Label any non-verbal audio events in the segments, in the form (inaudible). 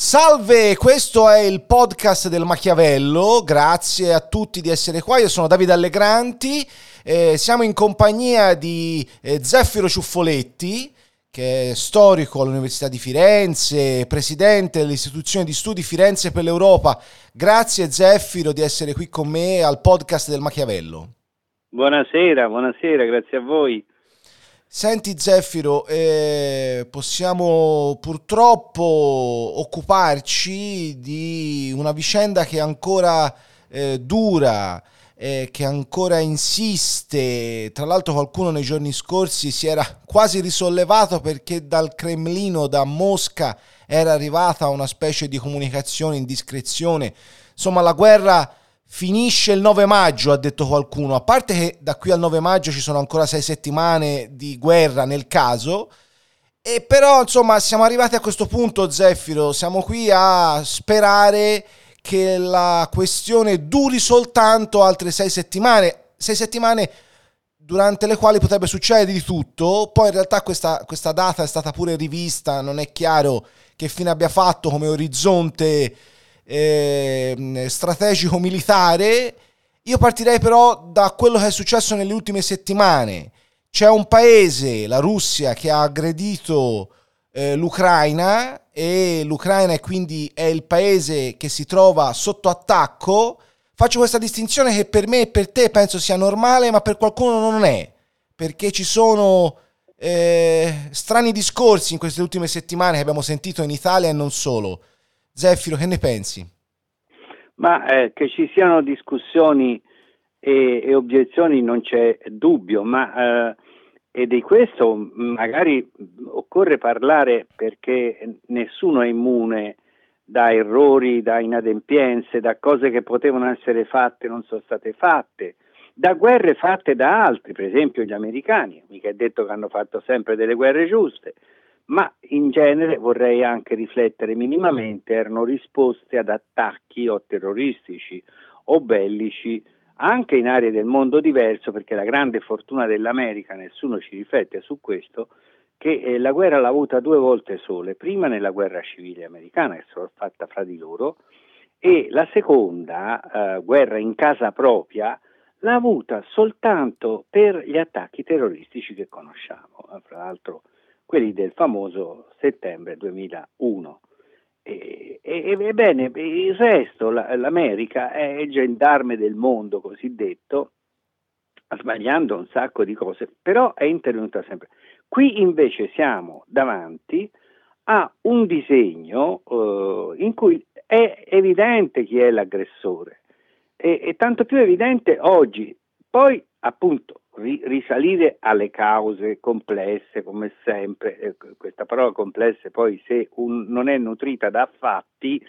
Salve, questo è il podcast del Machiavello, grazie a tutti di essere qua, io sono Davide Allegranti, eh, siamo in compagnia di eh, Zeffiro Ciuffoletti, che è storico all'Università di Firenze, presidente dell'istituzione di studi Firenze per l'Europa. Grazie Zeffiro di essere qui con me al podcast del Machiavello. Buonasera, buonasera, grazie a voi. Senti Zeffiro, eh, possiamo purtroppo occuparci di una vicenda che ancora eh, dura, eh, che ancora insiste. Tra l'altro qualcuno nei giorni scorsi si era quasi risollevato perché dal Cremlino, da Mosca, era arrivata una specie di comunicazione, indiscrezione. Insomma, la guerra finisce il 9 maggio, ha detto qualcuno, a parte che da qui al 9 maggio ci sono ancora sei settimane di guerra nel caso, e però insomma siamo arrivati a questo punto Zeffiro, siamo qui a sperare che la questione duri soltanto altre sei settimane, sei settimane durante le quali potrebbe succedere di tutto, poi in realtà questa, questa data è stata pure rivista, non è chiaro che fine abbia fatto come orizzonte eh, strategico militare. Io partirei però da quello che è successo nelle ultime settimane. C'è un paese, la Russia, che ha aggredito eh, l'Ucraina e l'Ucraina è quindi è il paese che si trova sotto attacco. Faccio questa distinzione che per me e per te penso sia normale, ma per qualcuno non è, perché ci sono eh, strani discorsi in queste ultime settimane che abbiamo sentito in Italia e non solo. Zeffiro, che ne pensi? Ma eh, che ci siano discussioni e, e, obiezioni non c'è dubbio, ma eh, e di questo magari occorre parlare perché nessuno è immune da errori, da inadempienze, da cose che potevano essere fatte e non sono state fatte, da guerre fatte da altri, per esempio gli americani, mica è detto che hanno fatto sempre delle guerre giuste, ma in genere vorrei anche riflettere minimamente, erano risposte ad attacchi o terroristici o bellici anche in aree del mondo diverso, perché la grande fortuna dell'America, nessuno ci riflette su questo, che eh, la guerra l'ha avuta due volte sole, prima nella guerra civile americana che è fatta fra di loro e la seconda eh, guerra in casa propria l'ha avuta soltanto per gli attacchi terroristici che conosciamo, eh, fra l'altro quelli del famoso settembre 2001. E, e, ebbene, il resto, la, l'America è gendarme del mondo cosiddetto, sbagliando un sacco di cose, però è intervenuta sempre. Qui invece siamo davanti a un disegno eh, in cui è evidente chi è l'aggressore e, e tanto più evidente oggi. Poi appunto risalire alle cause complesse come sempre, eh, questa parola complesse poi se un, non è nutrita da fatti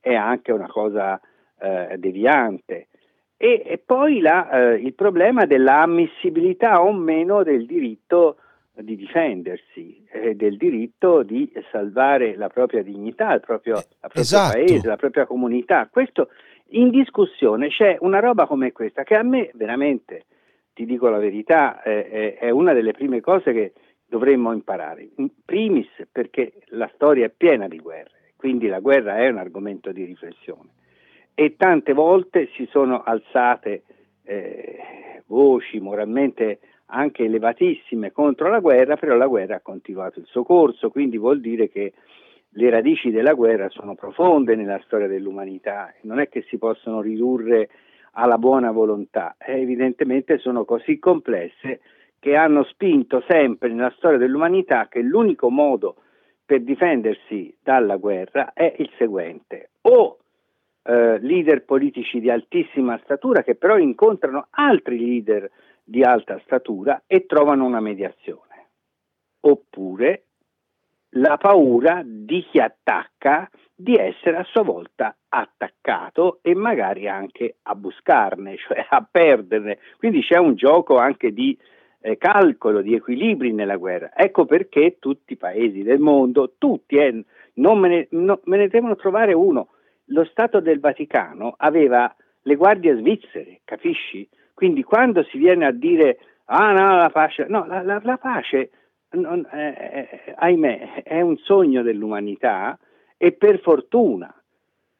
è anche una cosa eh, deviante. E, e poi la, eh, il problema dell'ammissibilità o meno del diritto di difendersi, eh, del diritto di salvare la propria dignità, il proprio, la proprio esatto. paese, la propria comunità. Questo in discussione c'è una roba come questa che a me veramente ti dico la verità, è, è una delle prime cose che dovremmo imparare. In primis perché la storia è piena di guerre, quindi la guerra è un argomento di riflessione. E tante volte si sono alzate eh, voci moralmente anche elevatissime contro la guerra, però la guerra ha continuato il suo corso, quindi vuol dire che le radici della guerra sono profonde nella storia dell'umanità, non è che si possono ridurre alla buona volontà, evidentemente sono così complesse che hanno spinto sempre nella storia dell'umanità che l'unico modo per difendersi dalla guerra è il seguente, o eh, leader politici di altissima statura che però incontrano altri leader di alta statura e trovano una mediazione, oppure la paura di chi attacca di essere a sua volta attaccato e magari anche a buscarne, (laughs) cioè a perderne. Quindi c'è un gioco anche di eh, calcolo, di equilibri nella guerra. Ecco perché tutti i paesi del mondo, tutti, eh, non me ne, no, me ne devono trovare uno. Lo Stato del Vaticano aveva le guardie svizzere, capisci? Quindi quando si viene a dire ah no, la pace, no, la, la, la pace, non, eh, eh ahimè, è un sogno dell'umanità E per fortuna,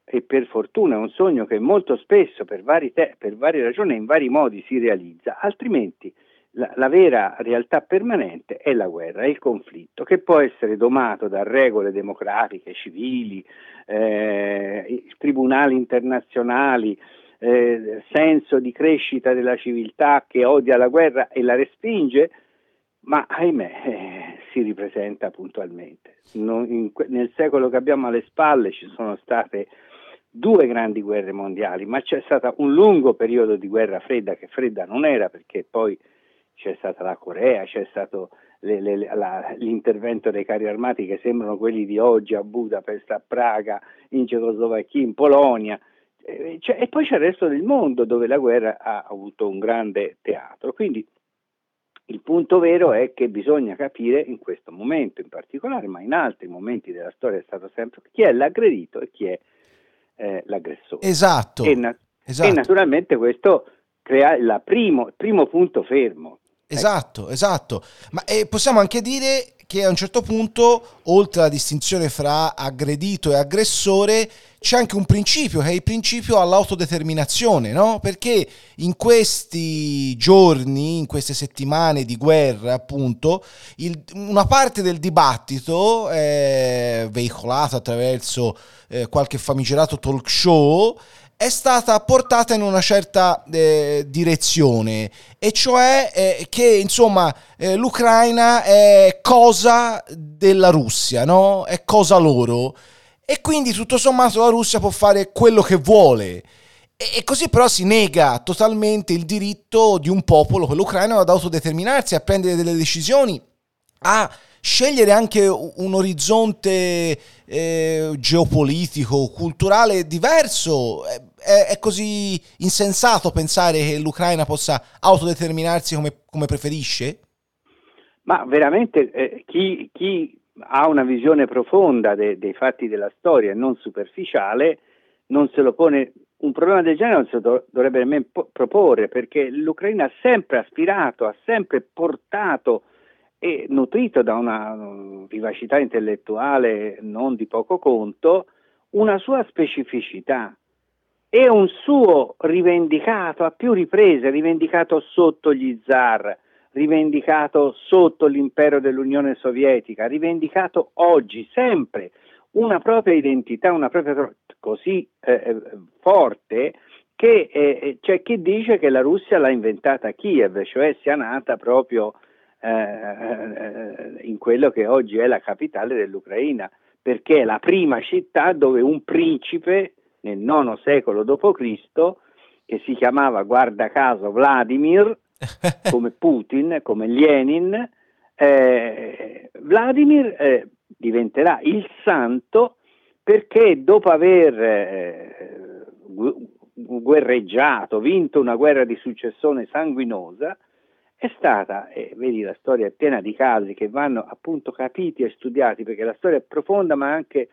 e per fortuna è un sogno che molto spesso per, te- per varie ragioni e in vari modi si realizza, altrimenti la, la, vera realtà permanente è la guerra, è il conflitto, che può essere domato da regole democratiche, civili, eh, tribunali internazionali, eh, senso di crescita della civiltà che odia la guerra e la respinge, ma ahimè eh, si ripresenta puntualmente. Non, in, nel secolo che abbiamo alle spalle ci sono state due grandi guerre mondiali, ma c'è stato un lungo periodo di guerra fredda che fredda non era perché poi c'è stata la Corea, c'è stato le, le, la, l'intervento dei carri armati che sembrano quelli di oggi a Budapest, a Praga, in Cecoslovacchia, in Polonia, e, cioè, e poi c'è il resto del mondo dove la guerra ha avuto un grande teatro. Quindi il punto vero è che bisogna capire in questo momento in particolare, ma in altri momenti della storia è stato sempre chi è l'aggredito e chi è eh, l'aggressore. Esatto. E, na- esatto. e naturalmente questo crea il primo, primo punto fermo Esatto, esatto. Ma eh, possiamo anche dire che a un certo punto, oltre alla distinzione fra aggredito e aggressore, c'è anche un principio, che è il principio all'autodeterminazione, no? Perché in questi giorni, in queste settimane di guerra, appunto, il, una parte del dibattito è veicolato attraverso eh, qualche famigerato talk show è stata portata in una certa eh, direzione e cioè eh, che insomma eh, l'Ucraina è cosa della Russia, no? È cosa loro e quindi tutto sommato la Russia può fare quello che vuole. E, così però si nega totalmente il diritto di un popolo, quell'Ucraina, ad autodeterminarsi, a prendere delle decisioni, a scegliere anche un orizzonte eh, geopolitico, culturale diverso. È, è, così insensato pensare che l'Ucraina possa autodeterminarsi come, come preferisce? Ma veramente eh, chi, chi, ha una visione profonda de, dei fatti della storia non superficiale non se lo pone un problema del genere non si do, dovrebbe nemmeno proporre perché l'Ucraina ha sempre aspirato, ha sempre portato e nutrito da una vivacità intellettuale non di poco conto, una sua specificità e un suo rivendicato a più riprese, rivendicato sotto gli zar, rivendicato sotto l'impero dell'Unione Sovietica, rivendicato oggi sempre una propria identità, una propria così eh, eh forte che eh, c'è chi dice che la Russia l'ha inventata Kiev, cioè sia nata proprio eh, in quello che oggi è la capitale dell'Ucraina, perché è la prima città dove un principe nel IX secolo d.C., che si chiamava, guarda caso, Vladimir, (laughs) come Putin, come Lenin, eh, Vladimir eh, diventerà il santo perché dopo aver eh, guerreggiato, vinto una guerra di successione sanguinosa, è stata, e vedi la storia è piena di casi che vanno appunto capiti e studiati perché la storia è profonda ma anche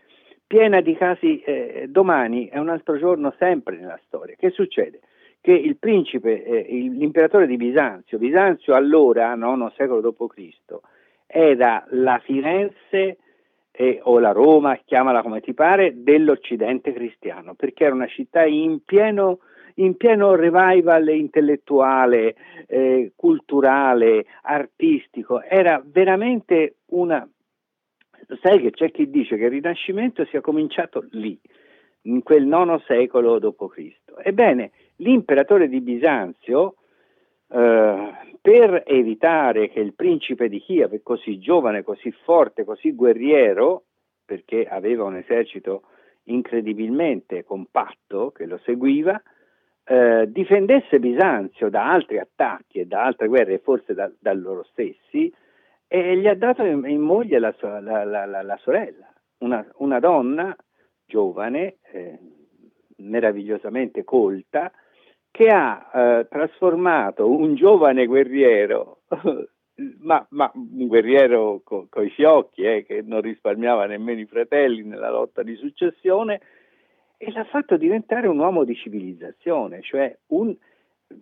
piena di casi, eh, domani è un altro giorno sempre nella storia. Che succede? Che il principe, eh, l'imperatore di Bisanzio, Bisanzio allora, IX secolo d.C., era la Firenze eh, o la Roma, chiamala come ti pare, dell'Occidente cristiano, perché era una città in pieno in pieno revival intellettuale, eh, culturale, artistico, era veramente una... Sai che c'è chi dice che il Rinascimento sia cominciato lì, in quel nono secolo d.C. Ebbene, l'imperatore di Bisanzio, eh, per evitare che il principe di Kiev, così giovane, così forte, così guerriero, perché aveva un esercito incredibilmente compatto che lo seguiva, eh, difendesse Bisanzio da altri attacchi e da altre guerre, forse da, da loro stessi, e gli ha dato in, in moglie la, la, la, la sorella, una, una, donna giovane, eh, meravigliosamente colta, che ha eh, trasformato un giovane guerriero, (laughs) ma, ma, un guerriero co i fiocchi, eh, che non risparmiava nemmeno i fratelli nella lotta di successione, e l'ha fatto diventare un uomo di civilizzazione, cioè un,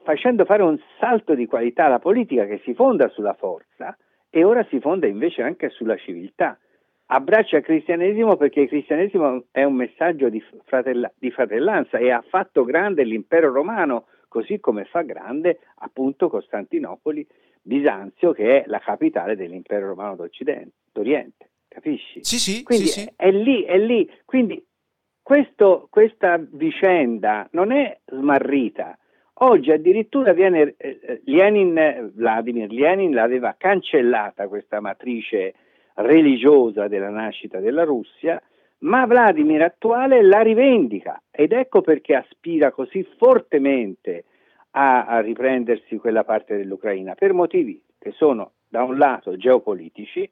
facendo fare un salto di qualità alla politica che si fonda sulla forza e ora si fonda invece anche sulla civiltà. Abbraccia il cristianesimo perché il cristianesimo è un messaggio di, fratella, di fratellanza e ha fatto grande l'impero romano, così come fa grande appunto Costantinopoli, Bisanzio, che è la capitale dell'impero romano d'Oriente. Capisci? Sì, sì. Quindi sì, sì. È, lì, è lì. Quindi questo, questa vicenda non è smarrita. Oggi addirittura viene eh, eh Lenin, Vladimir Lenin l'aveva cancellata questa matrice religiosa della nascita della Russia, ma Vladimir attuale la rivendica ed ecco perché aspira così fortemente a, a riprendersi quella parte dell'Ucraina, per motivi che sono da un lato geopolitici,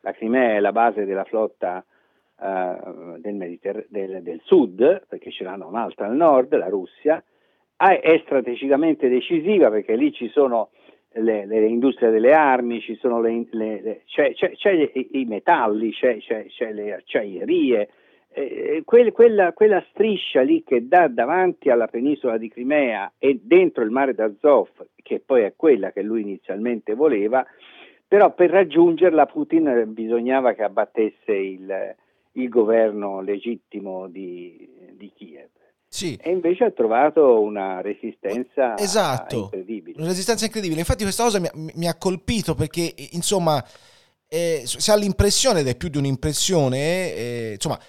la Crimea è la base della flotta uh, del, Mediter- del, del, sud, perché ce l'hanno un'altra al nord, la Russia, è strategicamente decisiva perché lì ci sono le, le industrie delle armi, ci sono le, le, c'è, c'è, c'è i, metalli, c'è, c'è, le acciaierie, quel, quella, quella, striscia lì che dà davanti alla penisola di Crimea e dentro il mare d'Azov, che poi è quella che lui inizialmente voleva, però per raggiungerla Putin bisognava che abbattesse il, il governo legittimo di, di Kiev. Sì. E invece ha trovato una resistenza esatto, incredibile. Una resistenza incredibile. Infatti questa cosa mi, mi ha colpito perché, insomma, eh, si ha l'impressione, ed è più di un'impressione, eh, insomma,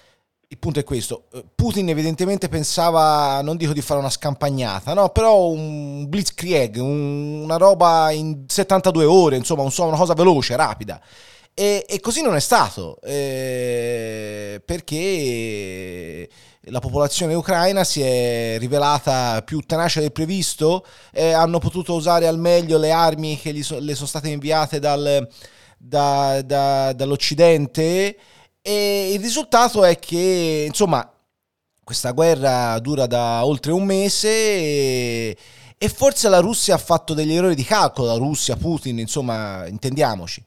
il punto è questo. Putin evidentemente pensava, non dico di fare una scampagnata, no? però un blitzkrieg, un, una roba in 72 ore, insomma, una cosa veloce, rapida. E, e così non è stato, eh, perché la popolazione ucraina si è rivelata più tenace del previsto, eh, hanno potuto usare al meglio le armi che so, le sono state inviate dal, da, da, dall'Occidente e il risultato è che, insomma, questa guerra dura da oltre un mese e, e forse la Russia ha fatto degli errori di calcolo, la Russia, Putin, insomma, intendiamoci.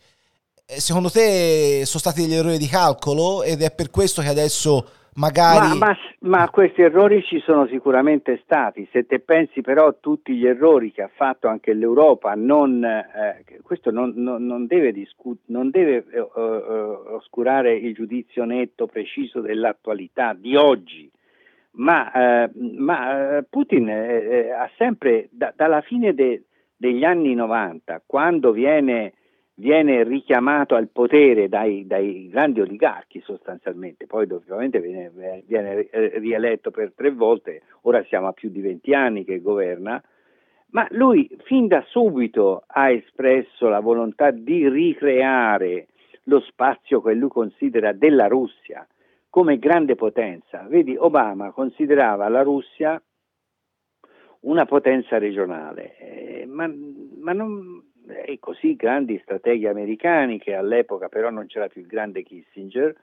Secondo te sono stati degli errori di calcolo ed è per questo che adesso magari... Ma, ma, ma, questi errori ci sono sicuramente stati, se te pensi però a tutti gli errori che ha fatto anche l'Europa, non, eh, questo non, non, non deve, discu- deve uh, uh, oscurare il giudizio netto, preciso dell'attualità di oggi, ma, eh, ma Putin eh, ha sempre, da, dalla fine de, degli anni 90, quando viene viene richiamato al potere dai, dai, grandi oligarchi sostanzialmente, poi ovviamente viene, viene, rieletto per tre volte, ora siamo a più di 20 anni che governa, ma lui fin da subito ha espresso la volontà di ricreare lo spazio che lui considera della Russia come grande potenza. Vedi, Obama considerava la Russia una potenza regionale, eh, ma, ma non, e così grandi strateghi americani, che all'epoca però non c'era più il grande Kissinger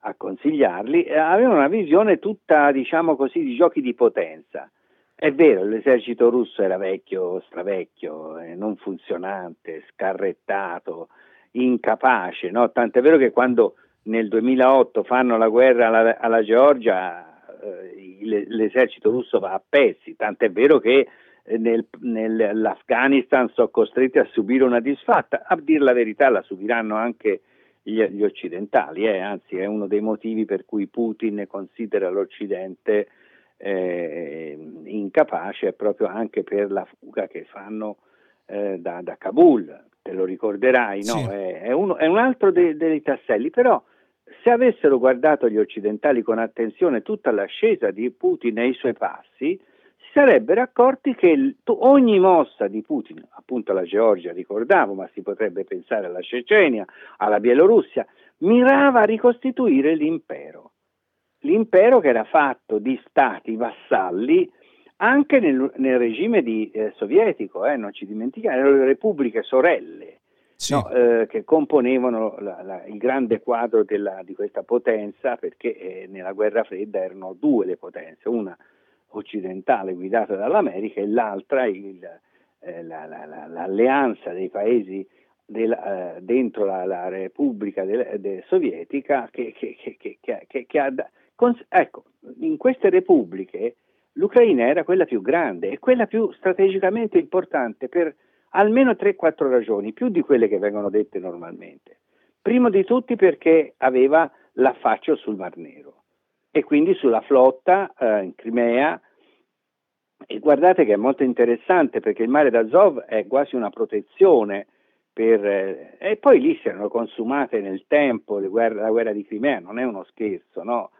a consigliarli, eh, avevano una visione tutta, diciamo così, di giochi di potenza. È vero, l'esercito russo era vecchio, stravecchio, eh, non funzionante, scarrettato, incapace, no? tant'è vero che quando nel 2008 fanno la guerra alla, alla Georgia, eh, l'esercito russo va a pezzi, tant'è vero che nel, nell'Afghanistan sono costretti a subire una disfatta. A dir la verità la subiranno anche gli, gli occidentali, eh? anzi è uno dei motivi per cui Putin considera l'Occidente eh, incapace proprio anche per la fuga che fanno eh, da, da, Kabul, te lo ricorderai, no? sì. è, è, uno, è, un altro dei, dei tasselli, però se avessero guardato gli occidentali con attenzione tutta l'ascesa di Putin e i suoi passi, sarebbero accorti che ogni mossa di Putin, appunto la Georgia ricordavo, ma si potrebbe pensare alla Cecenia, alla Bielorussia, mirava a ricostituire l'impero. L'impero che era fatto di stati vassalli anche nel, nel regime di, eh, sovietico, eh, non ci dimentichiamo, erano le repubbliche sorelle. Sì. No, eh, che componevano la, la, il grande quadro della, di questa potenza perché eh, nella guerra fredda erano due le potenze, una occidentale guidata dall'America e l'altra il, eh, la, la, la, l'alleanza dei paesi del, eh, dentro la, Repubblica del, del Sovietica che, che, che, che ha... Cons- ecco, in queste repubbliche l'Ucraina era quella più grande e quella più strategicamente importante per almeno 3-4 ragioni, più di quelle che vengono dette normalmente. Primo di tutti perché aveva l'affaccio sul Mar Nero e quindi sulla flotta eh, in Crimea. E guardate che è molto interessante perché il mare d'Azov è quasi una protezione per, eh, e poi lì si erano consumate nel tempo guerre, la guerra di Crimea, non è uno scherzo, no?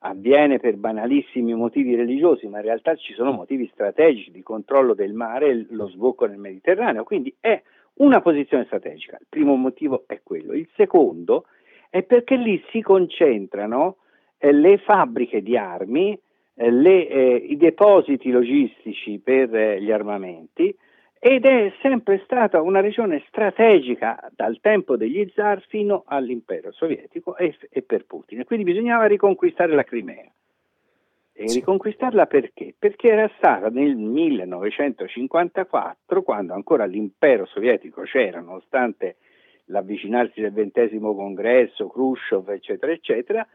avviene per banalissimi motivi religiosi, ma in realtà ci sono motivi strategici di controllo del mare e lo sbocco nel Mediterraneo, quindi è una posizione strategica. Il primo motivo è quello. Il secondo è perché lì si concentrano le fabbriche di armi, eh, le, eh, i depositi logistici per eh, gli armamenti ed è sempre stata una regione strategica dal tempo degli zar fino all'impero sovietico e, e per Putin. quindi bisognava riconquistare la Crimea. E riconquistarla perché? Perché era stata nel 1954, quando ancora l'impero sovietico c'era, nonostante l'avvicinarsi del ventesimo congresso, Khrushchev, eccetera, eccetera,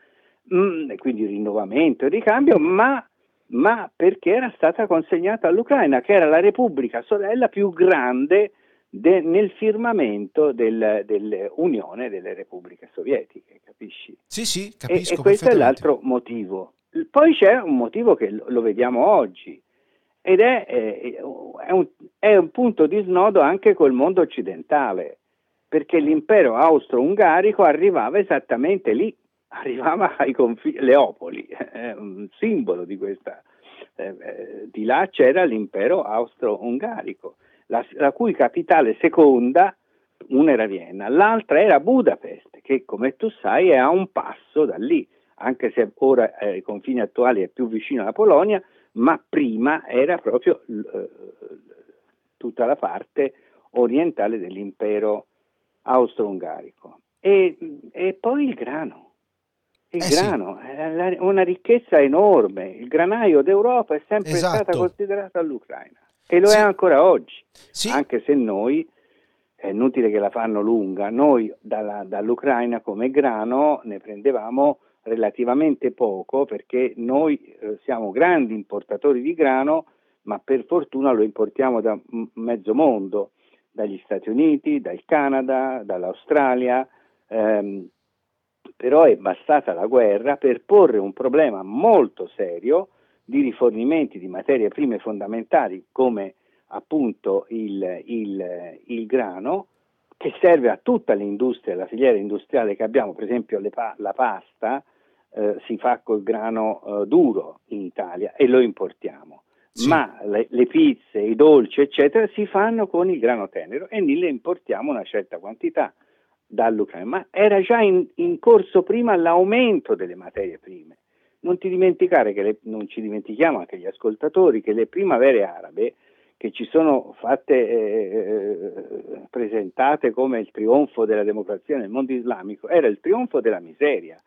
quindi rinnovamento e ricambio, ma ma perché era stata consegnata all'Ucraina, che era la repubblica sorella più grande de, nel firmamento del, dell'Unione delle Repubbliche Sovietiche, capisci? Sì, sì, capisco. E, e questo è l'altro motivo. Poi c'è un motivo che lo, lo vediamo oggi ed è, è, è, un, è un punto di snodo anche col mondo occidentale, perché l'impero austro-ungarico arrivava esattamente lì, arrivava ai confini, Leopoli, è un simbolo di questa. Eh, eh, di là c'era l'impero austro-ungarico, la, la, cui capitale seconda, una era Vienna, l'altra era Budapest, che come tu sai è a un passo da lì, anche se ora eh, ai confini attuali è più vicino alla Polonia, ma prima era proprio eh, tutta la parte orientale dell'impero austro-ungarico. E, e poi il grano il eh grano sì. è una ricchezza enorme. Il granaio d'Europa è sempre esatto. stata considerata l'Ucraina e lo sì. è ancora oggi, sì. anche se noi, è inutile che la fanno lunga, noi dalla, dall'Ucraina come grano ne prendevamo relativamente poco perché noi eh, siamo grandi importatori di grano, ma per fortuna lo importiamo da mezzo mondo, dagli Stati Uniti, dal Canada, dall'Australia. Ehm, però è bastata la guerra per porre un problema molto serio di rifornimenti di materie prime fondamentali come appunto il, il, il grano che serve a tutta l'industria, la filiera industriale che abbiamo, per esempio pa- la pasta eh, si fa col grano eh, duro in Italia e lo importiamo, sì. ma le, le, pizze, i dolci eccetera si fanno con il grano tenero e ne importiamo una certa quantità dall'Ucraina, ma era già in, in, corso prima l'aumento delle materie prime. Non ti dimenticare che le, non ci dimentichiamo anche gli ascoltatori che le primavere arabe che ci sono fatte eh, presentate come il trionfo della democrazia nel mondo islamico era il trionfo della miseria.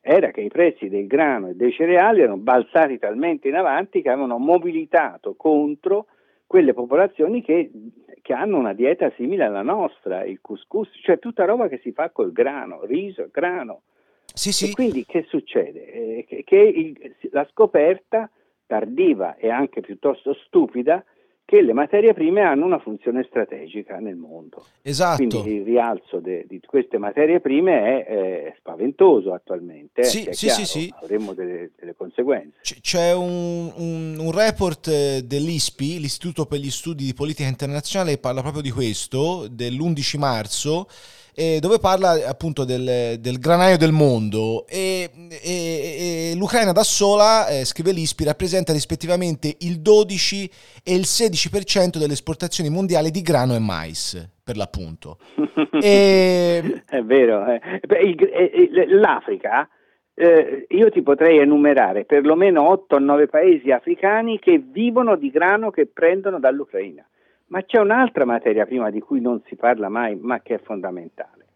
Era che i prezzi del grano e dei cereali erano balzati talmente in avanti che avevano mobilitato contro quelle popolazioni che, che, hanno una dieta simile alla nostra, il couscous, cioè tutta roba che si fa col grano, riso, grano. Sì, sì. E quindi che succede? Eh, che, che il, la scoperta tardiva e anche piuttosto stupida che le materie prime hanno una funzione strategica nel mondo. Esatto. Quindi il rialzo de, di queste materie prime è, è spaventoso attualmente. Sì, sì, chiaro, sì, sì, Avremo delle, delle conseguenze. c'è un, un, un, report eh, dell'ISPI, l'Istituto per gli Studi di Politica Internazionale, che parla proprio di questo, dell'11 marzo, eh, dove parla appunto del, del, granaio del mondo e, e, e l'Ucraina da sola, eh, scrive l'ISPI, rappresenta rispettivamente il 12 e il 16% delle esportazioni mondiali di grano e mais, per l'appunto. (laughs) e... È vero, eh. l'Africa... Eh, io ti potrei enumerare perlomeno 8-9 paesi africani che vivono di grano che prendono dall'Ucraina. Ma c'è un'altra materia prima di cui non si parla mai, ma che è fondamentale.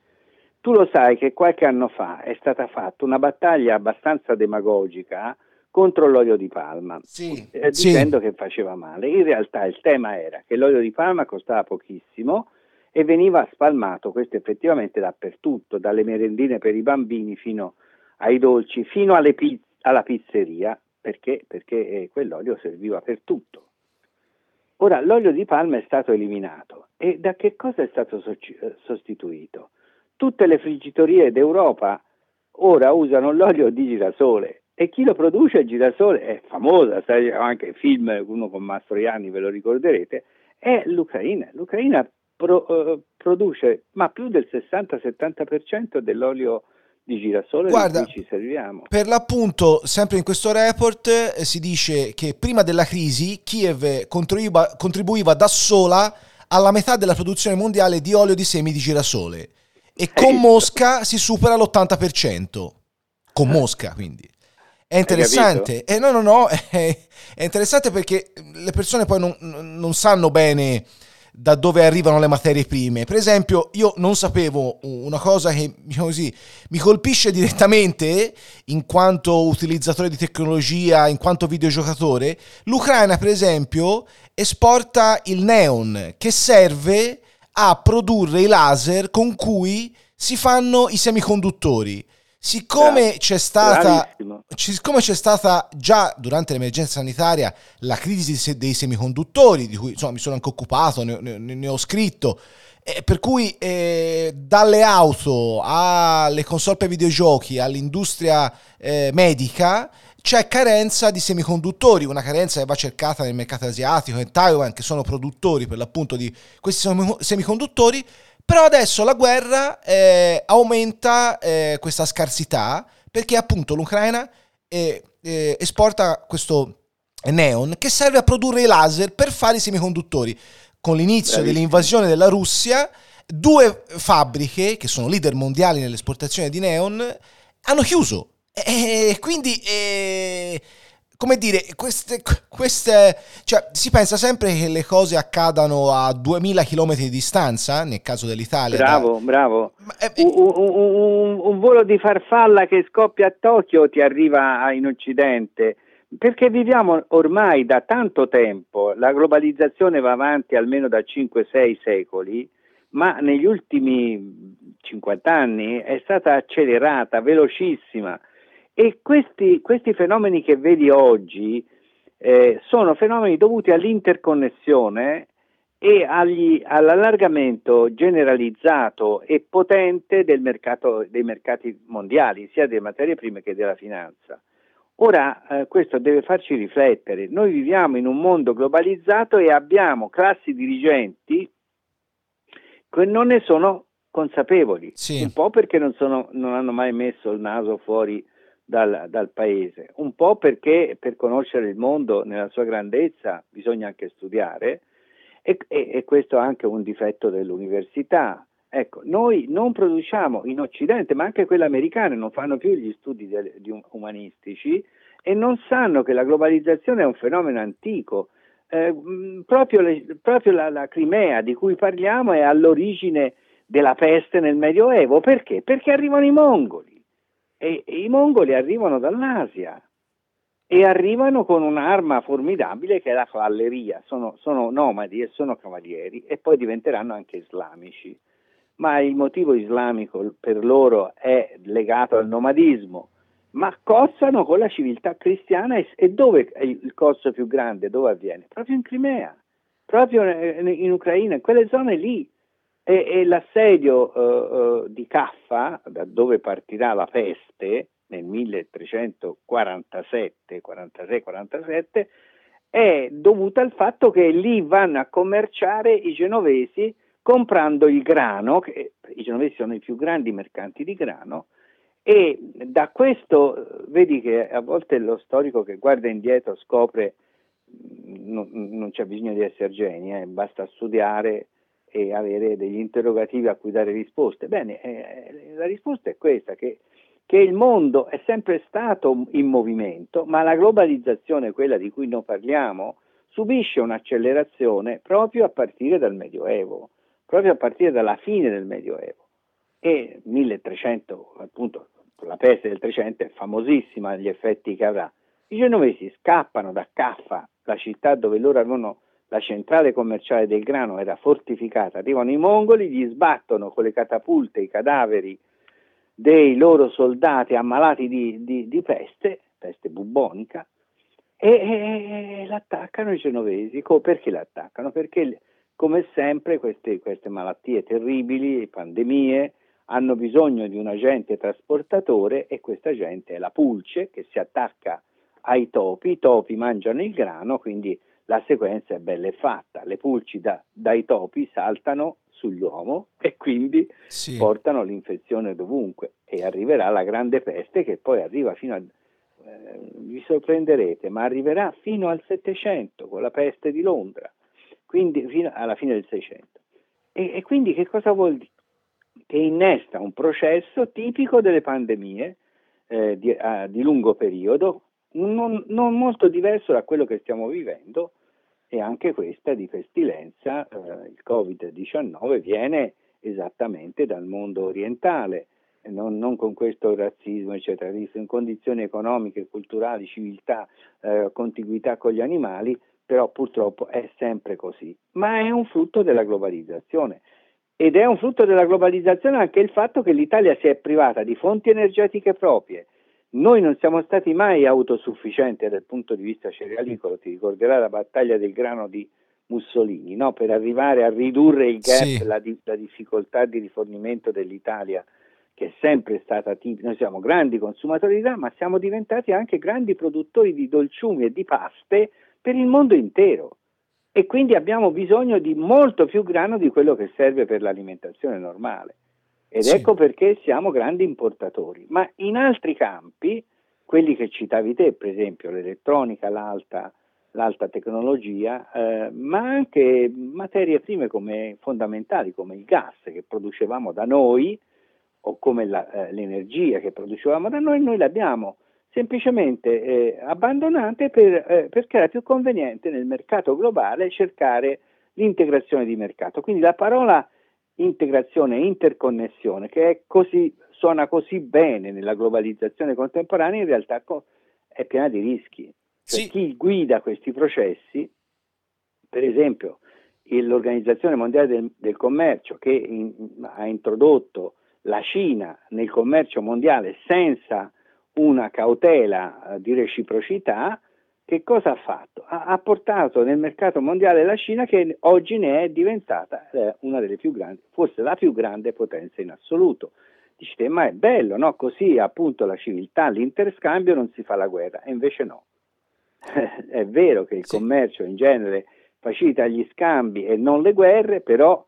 Tu lo sai che qualche anno fa è stata fatta una battaglia abbastanza demagogica contro l'olio di palma, sì, eh, dicendo sì. che faceva male. In realtà il tema era che l'olio di palma costava pochissimo e veniva spalmato, questo effettivamente dappertutto, dalle merendine per i bambini fino ai dolci, fino piz- alla pizzeria, perché? Perché eh, quell'olio serviva per tutto. Ora, l'olio di palma è stato eliminato e da che cosa è stato so- sostituito? tutte le friggitorie d'Europa ora usano l'olio di girasole e chi lo produce il girasole è famosa, anche il film, uno con Mastroianni ve lo ricorderete, è l'Ucraina. L'Ucraina pro, uh, produce ma più del 60-70% dell'olio di girasole Guarda, di cui ci serviamo. Per l'appunto, sempre in questo report eh, si dice che prima della crisi Kiev contribuiva, contribuiva da sola alla metà della produzione mondiale di olio di semi di girasole e con Mosca si supera l'80%. Con eh. Mosca, quindi. È interessante. Eh, no, no, no, è, (laughs) è, interessante perché le persone poi non, non sanno bene da dove arrivano le materie prime. Per esempio, io non sapevo una cosa che così, mi colpisce direttamente in quanto utilizzatore di tecnologia, in quanto videogiocatore. L'Ucraina, per esempio, esporta il neon che serve a produrre i laser con cui si fanno i semiconduttori. Siccome c'è, stata, siccome c'è stata già durante l'emergenza sanitaria la crisi dei semiconduttori, di cui insomma, mi sono anche occupato, ne, ne, ne ho scritto, eh, per cui eh, dalle auto alle console per videogiochi all'industria eh, medica c'è carenza di semiconduttori, una carenza che va cercata nel mercato asiatico, in Taiwan, che sono produttori per l'appunto di questi semiconduttori però adesso la guerra eh, aumenta eh, questa scarsità perché appunto l'Ucraina eh, eh, esporta questo neon che serve a produrre i laser per fare i semiconduttori. Con l'inizio Bravissimo. dell'invasione della Russia, due fabbriche che sono leader mondiali nell'esportazione di neon hanno chiuso. E quindi eh, come dire, queste, queste, cioè, si pensa sempre che le cose accadano a 2000 km di distanza, nel caso dell'Italia. Bravo, da... bravo. È... Un, un, un, un, volo di farfalla che scoppia a Tokyo ti arriva in Occidente, perché viviamo ormai da tanto tempo, la globalizzazione va avanti almeno da 5-6 secoli, ma negli ultimi 50 anni è stata accelerata, velocissima e questi, questi fenomeni che vedi oggi eh, sono fenomeni dovuti all'interconnessione e agli, all'allargamento generalizzato e potente del mercato, dei mercati mondiali, sia delle materie prime che della finanza. Ora, eh, questo deve farci riflettere. Noi viviamo in un mondo globalizzato e abbiamo classi dirigenti che non ne sono consapevoli, sì. un po' perché non, sono, non hanno mai messo il naso fuori dal, dal, paese, un po' perché per conoscere il mondo nella sua grandezza bisogna anche studiare e, e, e questo è anche un difetto dell'università. Ecco, noi non produciamo in Occidente, ma anche quelle americane non fanno più gli studi de, di, umanistici e non sanno che la globalizzazione è un fenomeno antico. Eh, proprio, le, proprio la, la Crimea di cui parliamo è all'origine della peste nel Medioevo. Perché? Perché arrivano i mongoli e, e i mongoli arrivano dall'Asia e arrivano con un'arma formidabile che è la cavalleria, sono, sono, nomadi e sono cavalieri e poi diventeranno anche islamici, ma il motivo islamico per loro è legato al nomadismo, ma cozzano con la civiltà cristiana e, e dove è il costo più grande, dove avviene? Proprio in Crimea, proprio in Ucraina, in quelle zone lì e, e l'assedio uh, uh, di Caffa, da dove partirà la peste nel 1347, 46-47, è dovuta al fatto che lì vanno a commerciare i genovesi comprando il grano, che i genovesi sono i più grandi mercanti di grano, e da questo vedi che a volte lo storico che guarda indietro scopre non, non c'è bisogno di essere geni, eh, basta studiare e avere degli interrogativi a cui dare risposte. Bene, eh, la risposta è questa, che, che, il mondo è sempre stato in movimento, ma la globalizzazione, quella di cui noi parliamo, subisce un'accelerazione proprio a partire dal Medioevo, proprio a partire dalla fine del Medioevo. E 1300, appunto, la peste del 300 è famosissima gli effetti che avrà. I genovesi scappano da Caffa, la città dove loro avevano la centrale commerciale del grano era fortificata, arrivano i mongoli, gli sbattono con le catapulte i cadaveri dei loro soldati ammalati di, di, di peste, peste bubonica, e, e, l'attaccano i genovesi. Perché l'attaccano? Perché come sempre queste, queste malattie terribili, pandemie, hanno bisogno di un agente trasportatore e questo agente è la pulce che si attacca ai topi, i topi mangiano il grano, quindi la sequenza è bella e fatta, le pulci da, dai topi saltano sull'uomo e quindi sì. portano l'infezione dovunque e arriverà la grande peste che poi arriva fino a, eh, vi sorprenderete, ma arriverà fino al 700 con la peste di Londra, quindi fino alla fine del 600. E, e quindi che cosa vuol dire? Che innesta un processo tipico delle pandemie eh, di, uh, di lungo periodo, non, non, molto diverso da quello che stiamo vivendo e anche questa di pestilenza, eh, il Covid-19 viene esattamente dal mondo orientale, non, non, con questo razzismo, eccetera, in condizioni economiche, culturali, civiltà, eh, contiguità con gli animali, però purtroppo è sempre così. Ma è un frutto della globalizzazione. Ed è un frutto della globalizzazione anche il fatto che l'Italia si è privata di fonti energetiche proprie, noi non siamo stati mai autosufficienti dal punto di vista cerealicolo, ti ricorderai la battaglia del grano di Mussolini, no? per arrivare a ridurre il gap, sì. la, la, difficoltà di rifornimento dell'Italia, che è sempre stata tipica. Noi siamo grandi consumatori di grano, ma siamo diventati anche grandi produttori di dolciumi e di paste per il mondo intero. E quindi abbiamo bisogno di molto più grano di quello che serve per l'alimentazione normale. Ed sì. ecco perché siamo grandi importatori. Ma in altri campi, quelli che citavi te, per esempio l'elettronica, l'alta, l'alta tecnologia, eh, ma anche materie prime come, fondamentali come il gas che producevamo da noi o come la, eh, l'energia che producevamo da noi, noi l'abbiamo semplicemente eh, abbandonate per, eh, perché era più conveniente nel mercato globale cercare l'integrazione di mercato. Quindi la parola integrazione e interconnessione che così, suona così bene nella globalizzazione contemporanea in realtà è piena di rischi. Cioè, sì. Chi guida questi processi, per esempio l'Organizzazione Mondiale del, del Commercio che in, ha introdotto la Cina nel commercio mondiale senza una cautela di reciprocità, che cosa ha fatto? Ha, ha, portato nel mercato mondiale la Cina che oggi ne è diventata eh, una delle più grandi, forse la più grande potenza in assoluto. Dice, ma è bello, no? Così appunto la civiltà, l'interscambio non si fa la guerra, e invece no. (laughs) è vero che il sì. commercio in genere facilita gli scambi e non le guerre, però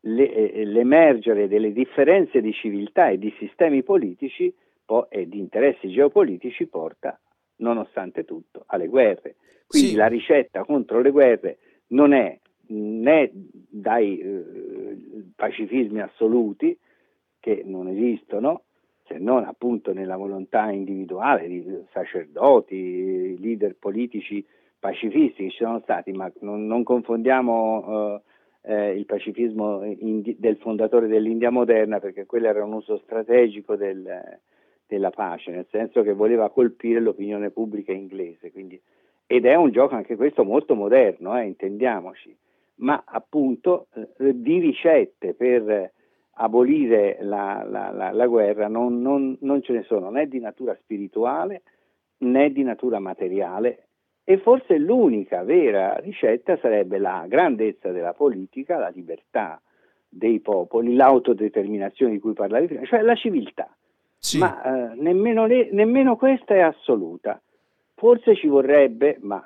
le, eh, l'emergere delle differenze di civiltà e di sistemi politici po- e di interessi geopolitici porta nonostante tutto, alle guerre. Quindi sì. la ricetta contro le guerre non è né dai eh, pacifismi assoluti, che non esistono, se non appunto nella volontà individuale di sacerdoti, leader politici pacifisti che ci sono stati, ma non, non confondiamo eh, eh, il pacifismo indi- del fondatore dell'India moderna perché quello era un uso strategico del, della pace, nel senso che voleva colpire l'opinione pubblica inglese. Quindi, ed è un gioco anche questo molto moderno, eh, intendiamoci, ma appunto eh, di ricette per abolire la, la, la, la guerra non, non, non ce ne sono né di natura spirituale né di natura materiale e forse l'unica vera ricetta sarebbe la grandezza della politica, la libertà dei popoli, l'autodeterminazione di cui parlavi prima, cioè la civiltà. Sì. Ma eh, nemmeno, le, nemmeno, questa è assoluta. Forse ci vorrebbe, ma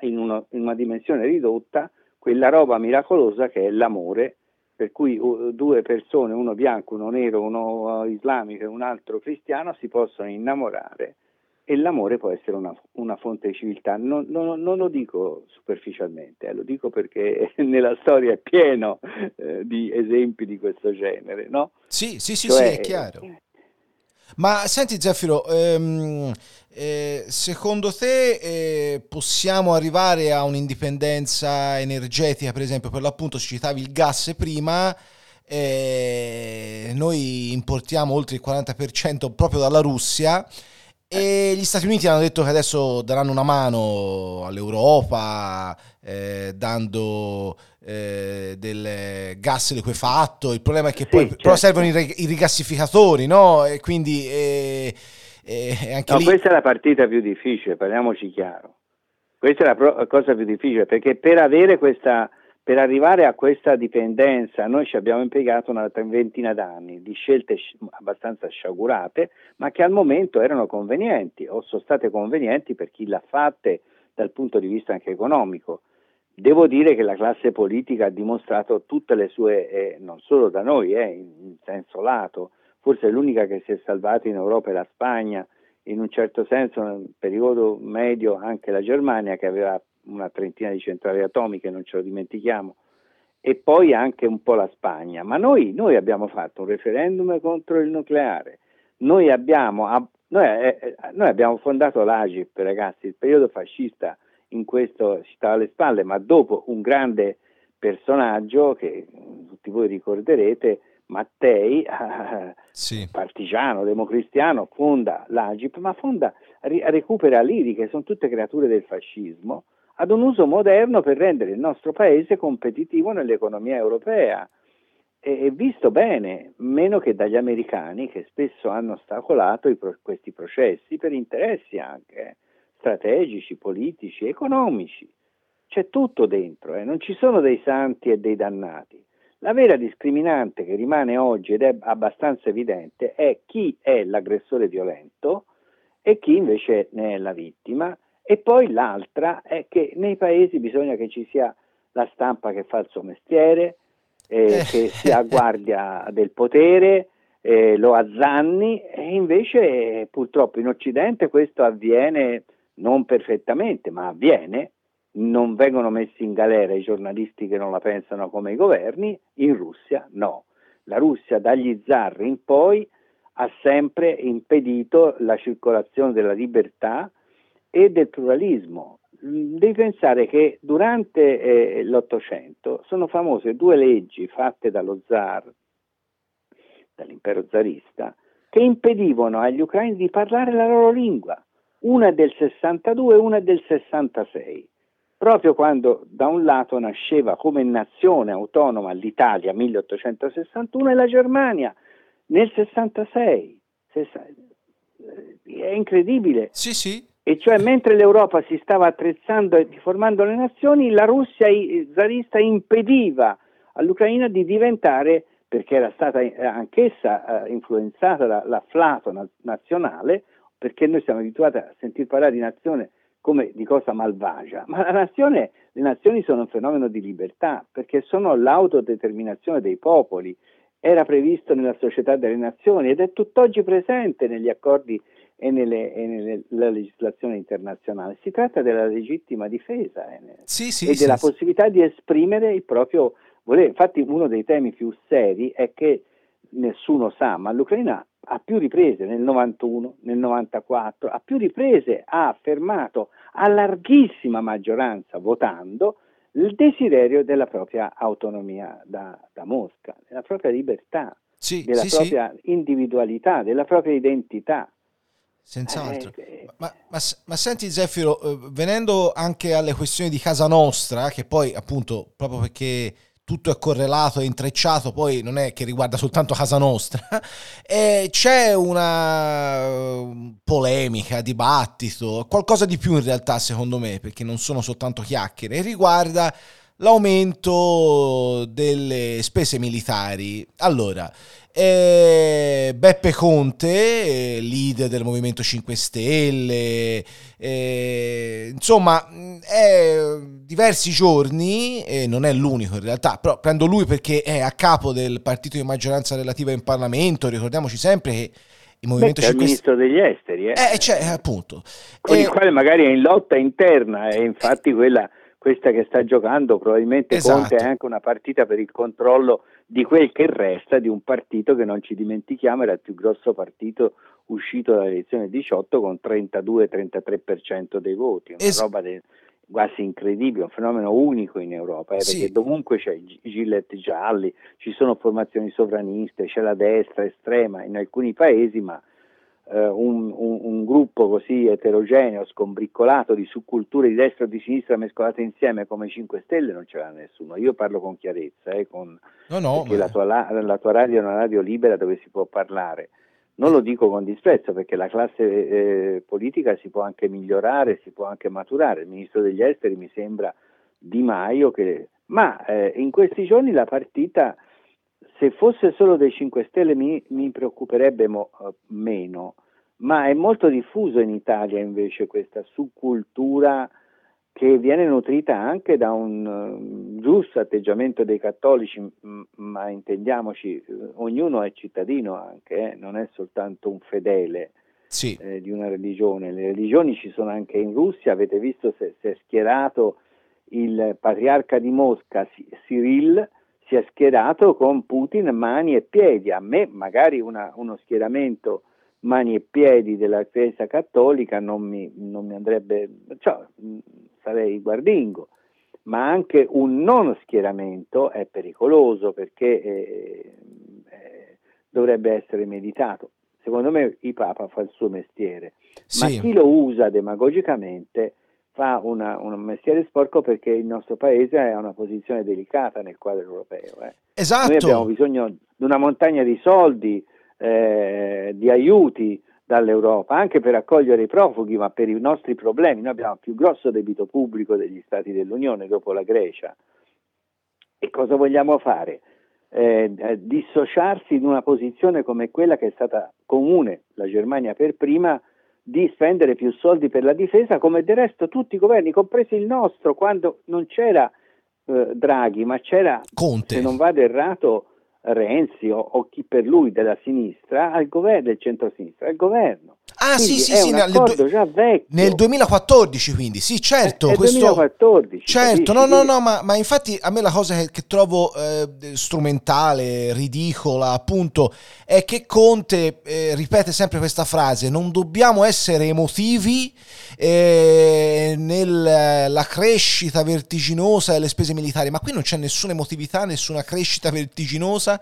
in, uno, in, una dimensione ridotta, quella roba miracolosa che è l'amore, per cui uh, due persone, uno bianco, uno nero, uno uh, islamico e un altro cristiano, si possono innamorare e l'amore può essere una, una fonte di civiltà. Non, non, non, lo dico superficialmente, eh, lo dico perché (laughs) nella storia è pieno eh, di esempi di questo genere, no? Sì, sì, sì, cioè, sì, è chiaro. Ma senti Zeffiro, ehm, eh, secondo te eh, possiamo arrivare a un'indipendenza energetica, per esempio, per l'appunto citavi il gas prima, eh, noi importiamo oltre il 40% proprio dalla Russia e gli Stati Uniti hanno detto che adesso daranno una mano all'Europa eh, dando eh, del gas liquefatto. Il problema è che poi certo. però servono i, i, rigassificatori, no? E quindi eh, anche no, lì... questa è la partita più difficile, parliamoci chiaro. Questa è la pro- cosa più difficile perché per avere questa per arrivare a questa dipendenza noi ci abbiamo impiegato una ventina d'anni di scelte abbastanza sciagurate, ma che al momento erano convenienti o sono state convenienti per chi l'ha fatte dal punto di vista anche economico. Devo dire che la classe politica ha dimostrato tutte le sue, eh, non solo da noi, eh, in senso lato, forse l'unica che si è salvata in Europa è la Spagna, in un certo senso nel periodo medio anche la Germania che aveva una trentina di centrali atomiche, non ce lo dimentichiamo, e poi anche un po' la Spagna. Ma noi, noi abbiamo fatto un referendum contro il nucleare, noi abbiamo, noi, eh, eh, noi abbiamo fondato l'Agip, ragazzi, il periodo fascista in questo ci stava alle spalle, ma dopo un grande personaggio che tutti voi ricorderete, Mattei, (laughs) sì. partigiano, democristiano, fonda l'Agip, ma fonda, recupera l'IRI, che sono tutte creature del fascismo, ad un uso moderno per rendere il nostro paese competitivo nell'economia europea. E, visto bene, meno che dagli americani che spesso hanno ostacolato pro- questi processi per interessi anche strategici, politici, economici. C'è tutto dentro, eh? non ci sono dei santi e dei dannati. La vera discriminante che rimane oggi ed è abbastanza evidente è chi è l'aggressore violento e chi invece ne è la vittima e poi l'altra è che nei paesi bisogna che ci sia la stampa che fa il suo mestiere, eh, eh. che sia a guardia del potere, eh, lo azzanni e invece purtroppo in Occidente questo avviene non perfettamente, ma avviene, non vengono messi in galera i giornalisti che non la pensano come i governi, in Russia no. La Russia dagli zar in poi ha sempre impedito la circolazione della libertà e del pluralismo. Devi pensare che durante eh, l'Ottocento sono famose due leggi fatte dallo zar, dall'impero zarista, che impedivano agli ucraini di parlare la loro lingua. Una del 62 e una del 66 proprio quando da un lato nasceva come nazione autonoma l'Italia 1861 e la Germania nel 66. È incredibile. Sì, sì. E cioè mentre l'Europa si stava attrezzando e formando le nazioni, la Russia zarista impediva all'Ucraina di diventare, perché era stata anch'essa eh, influenzata dall'afflato nazionale, perché noi siamo abituati a sentir parlare di nazione come di cosa malvagia, ma nazione, le nazioni sono un fenomeno di libertà, perché sono l'autodeterminazione dei popoli, era previsto nella società delle nazioni ed è tutt'oggi presente negli accordi e, nelle, e nella legislazione internazionale. Si tratta della legittima difesa eh, sì, sì, e sì, della possibilità di esprimere il proprio volere. Infatti uno dei temi più seri è che nessuno sa, ma l'Ucraina a più riprese nel 91, nel 94, a più riprese ha affermato a larghissima maggioranza votando il desiderio della propria autonomia da, da Mosca, della propria libertà, sì, della sì, propria sì. individualità, della propria identità. Senz'altro. Eh, ma, ma, ma, senti Zeffiro, eh, venendo anche alle questioni di casa nostra, che poi appunto proprio perché tutto è correlato e intrecciato, poi non è che riguarda soltanto casa nostra, (laughs) e c'è una uh, polemica, dibattito, qualcosa di più in realtà secondo me, perché non sono soltanto chiacchiere, riguarda l'aumento delle spese militari. Allora, eh, Beppe Conte, leader del Movimento 5 Stelle, eh, insomma, è diversi giorni, e non è l'unico in realtà, però prendo lui perché è a capo del partito di maggioranza relativa in Parlamento, ricordiamoci sempre che il Movimento Beh, 5 il ministro degli esteri, eh? eh cioè, appunto. Con il quale magari è in lotta interna, e infatti quella questa che sta giocando probabilmente esatto. Conte è anche una partita per il controllo di quel che resta di un partito che non ci dimentichiamo era il più grosso partito uscito dalle elezioni 18 con 32-33% dei voti, una es- roba de- quasi incredibile, un fenomeno unico in Europa, eh, sì. perché dovunque c'è i gilet gialli, ci sono formazioni sovraniste, c'è la destra estrema in alcuni paesi, ma eh, un, un, un, gruppo così eterogeneo, scombriccolato di subculture di destra o di sinistra mescolate insieme come i 5 Stelle non ce l'ha nessuno. Io parlo con chiarezza, eh, con, no, no, perché ma... la, tua, la, tua, radio è una radio libera dove si può parlare. Non lo dico con disprezzo perché la classe eh, politica si può anche migliorare, si può anche maturare. Il ministro degli esteri mi sembra Di Maio, che... ma eh, in questi giorni la partita, se fosse solo dei 5 Stelle mi, mi preoccuperebbe mo, uh, meno, ma è molto diffuso in Italia invece questa subcultura che viene nutrita anche da un uh, giusto atteggiamento dei cattolici, m- ma intendiamoci, uh, ognuno è cittadino anche, eh? non è soltanto un fedele sì. eh, di una religione. Le religioni ci sono anche in Russia, avete visto se, si è schierato il patriarca di Mosca, Cyril, si è schierato con Putin mani e piedi. A me magari una, uno schieramento mani e piedi della Chiesa cattolica non mi, non mi andrebbe, cioè, sarei guardingo, ma anche un non schieramento è pericoloso perché eh, eh, dovrebbe essere meditato. Secondo me il Papa fa il suo mestiere, sì. ma chi lo usa demagogicamente fa una, un mestiere sporco perché il nostro paese ha una posizione delicata nel quadro europeo. Eh. Esatto. Noi abbiamo bisogno di una montagna di soldi, eh, di aiuti dall'Europa, anche per accogliere i profughi, ma per i nostri problemi. Noi abbiamo il più grosso debito pubblico degli Stati dell'Unione dopo la Grecia. E cosa vogliamo fare? Eh, eh, dissociarsi in una posizione come quella che è stata comune, la Germania per prima, di spendere più soldi per la difesa, come del resto tutti i governi, compresi il nostro, quando non c'era eh, Draghi, ma c'era, Conte. se non vado errato, Renzi o, o, chi per lui della sinistra al governo del centro-sinistra, al governo. Ah quindi sì sì sì, nel, nel 2014 quindi, sì certo. È, questo, 2014. Certo, no no no, ma, ma, infatti a me la cosa che, che trovo eh, strumentale, ridicola appunto, è che Conte eh, ripete sempre questa frase, non dobbiamo essere emotivi eh, nella crescita vertiginosa delle spese militari, ma qui non c'è nessuna emotività, nessuna crescita vertiginosa,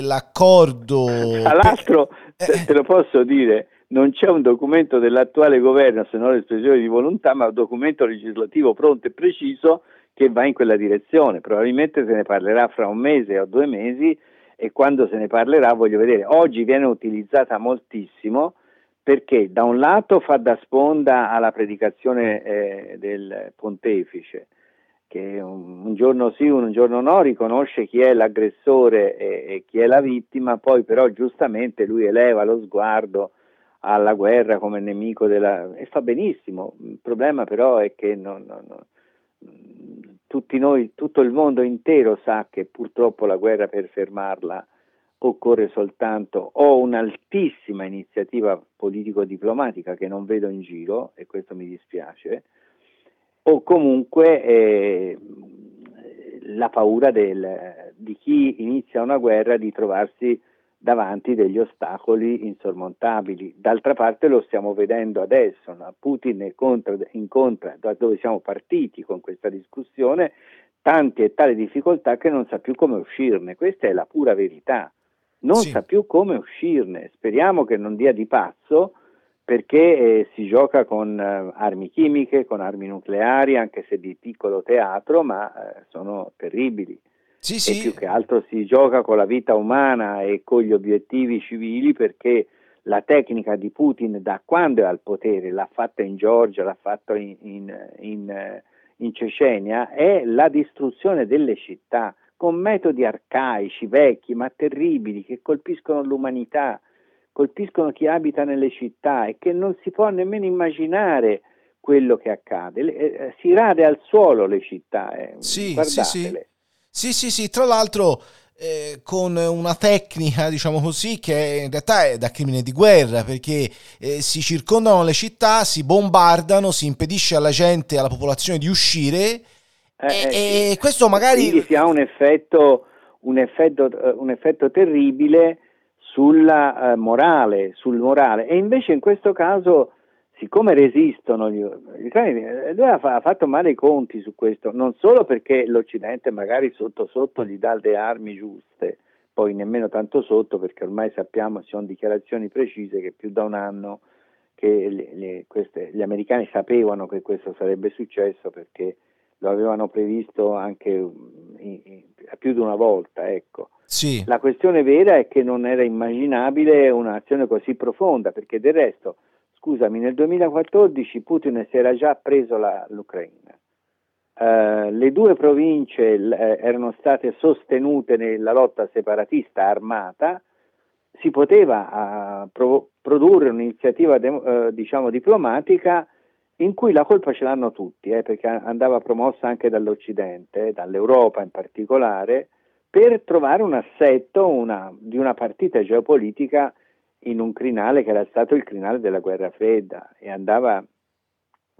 l'accordo... Tra l'altro, te, te lo posso dire, non c'è un documento dell'attuale governo, se non l'espressione di volontà, ma un documento legislativo pronto e preciso che va in quella direzione. Probabilmente se ne parlerà fra un mese o due mesi e quando se ne parlerà voglio vedere. Oggi viene utilizzata moltissimo perché da un lato fa da sponda alla predicazione eh, del pontefice, che un, giorno sì, un giorno no, riconosce chi è l'aggressore e, e chi è la vittima, poi però giustamente lui eleva lo sguardo alla guerra come nemico della... e fa benissimo, il problema però è che non, non, non, tutti noi, tutto il mondo intero sa che purtroppo la guerra per fermarla occorre soltanto o un'altissima iniziativa politico-diplomatica che non vedo in giro, e questo mi dispiace, o comunque eh, la paura del, di chi inizia una guerra di trovarsi davanti degli ostacoli insormontabili. D'altra parte lo stiamo vedendo adesso, no? Putin incontra, incontra da dove siamo partiti con questa discussione tante e tali difficoltà che non sa più come uscirne, questa è la pura verità, non sì. sa più come uscirne, speriamo che non dia di pazzo perché eh, si gioca con eh, armi chimiche, con armi nucleari, anche se di piccolo teatro, ma eh, sono terribili. Sì, sì. E più che altro si gioca con la vita umana e con gli obiettivi civili perché la tecnica di Putin da quando è al potere, l'ha fatta in Georgia, l'ha fatta in, in, in, in Cecenia, è la distruzione delle città con metodi arcaici, vecchi, ma terribili, che colpiscono l'umanità, colpiscono chi abita nelle città e che non si può nemmeno immaginare quello che accade. Le, eh, si rade al suolo le città, eh. sì, guardatele. Sì, sì. Sì, sì, sì, tra l'altro eh, con una tecnica, (laughs) diciamo così, che in realtà è da crimine di guerra, perché eh, si circondano le città, si bombardano, si impedisce alla gente, alla popolazione di uscire. Eh, e, e, questo magari... Quindi si ha un effetto, un effetto, eh, un effetto terribile sulla uh, morale, sul morale. E invece in questo caso siccome resistono gli, gli ucraini, lui ha, ha, fatto male i conti su questo, non solo perché l'Occidente magari sotto sotto gli dà le armi giuste, poi nemmeno tanto sotto perché ormai sappiamo, ci sono dichiarazioni precise che più da un anno che le, le, queste, gli americani sapevano che questo sarebbe successo perché lo avevano previsto anche in, in, più di una volta. Ecco. Sì. La questione vera è che non era immaginabile un'azione così profonda perché del resto scusami, nel 2014 Putin si era già preso la, l'Ucraina. Uh, le due province l- eh, erano state sostenute nella lotta separatista armata, si poteva uh, pro- produrre un'iniziativa de- uh, diciamo diplomatica in cui la colpa ce l'hanno tutti, eh, perché andava promossa anche dall'Occidente, dall'Europa in particolare, per trovare un assetto una, di una partita geopolitica in un crinale che era stato il crinale della guerra fredda e andava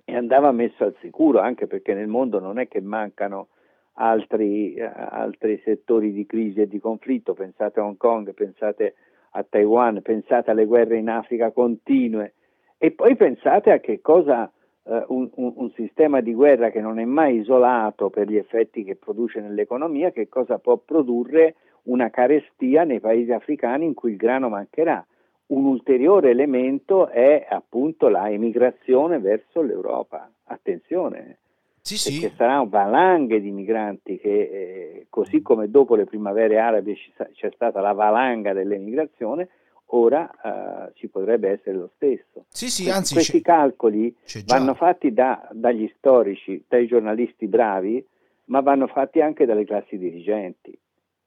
e andava messo al sicuro, anche perché nel mondo non è che mancano altri, eh, altri settori di crisi e di conflitto, pensate a Hong Kong, pensate a Taiwan, pensate alle guerre in Africa continue e poi pensate a che cosa eh, un, un, un, sistema di guerra che non è mai isolato per gli effetti che produce nell'economia, che cosa può produrre una carestia nei paesi africani in cui il grano mancherà. Un ulteriore elemento è appunto la emigrazione verso l'Europa. Attenzione, sì, sì. perché saranno valanghe di migranti che, eh, così come dopo le primavere arabe c'è stata la valanga dell'emigrazione, ora uh, ci potrebbe essere lo stesso. Sì, sì, questi, anzi, questi calcoli vanno fatti da, dagli storici, dai giornalisti bravi, ma vanno fatti anche dalle classi dirigenti.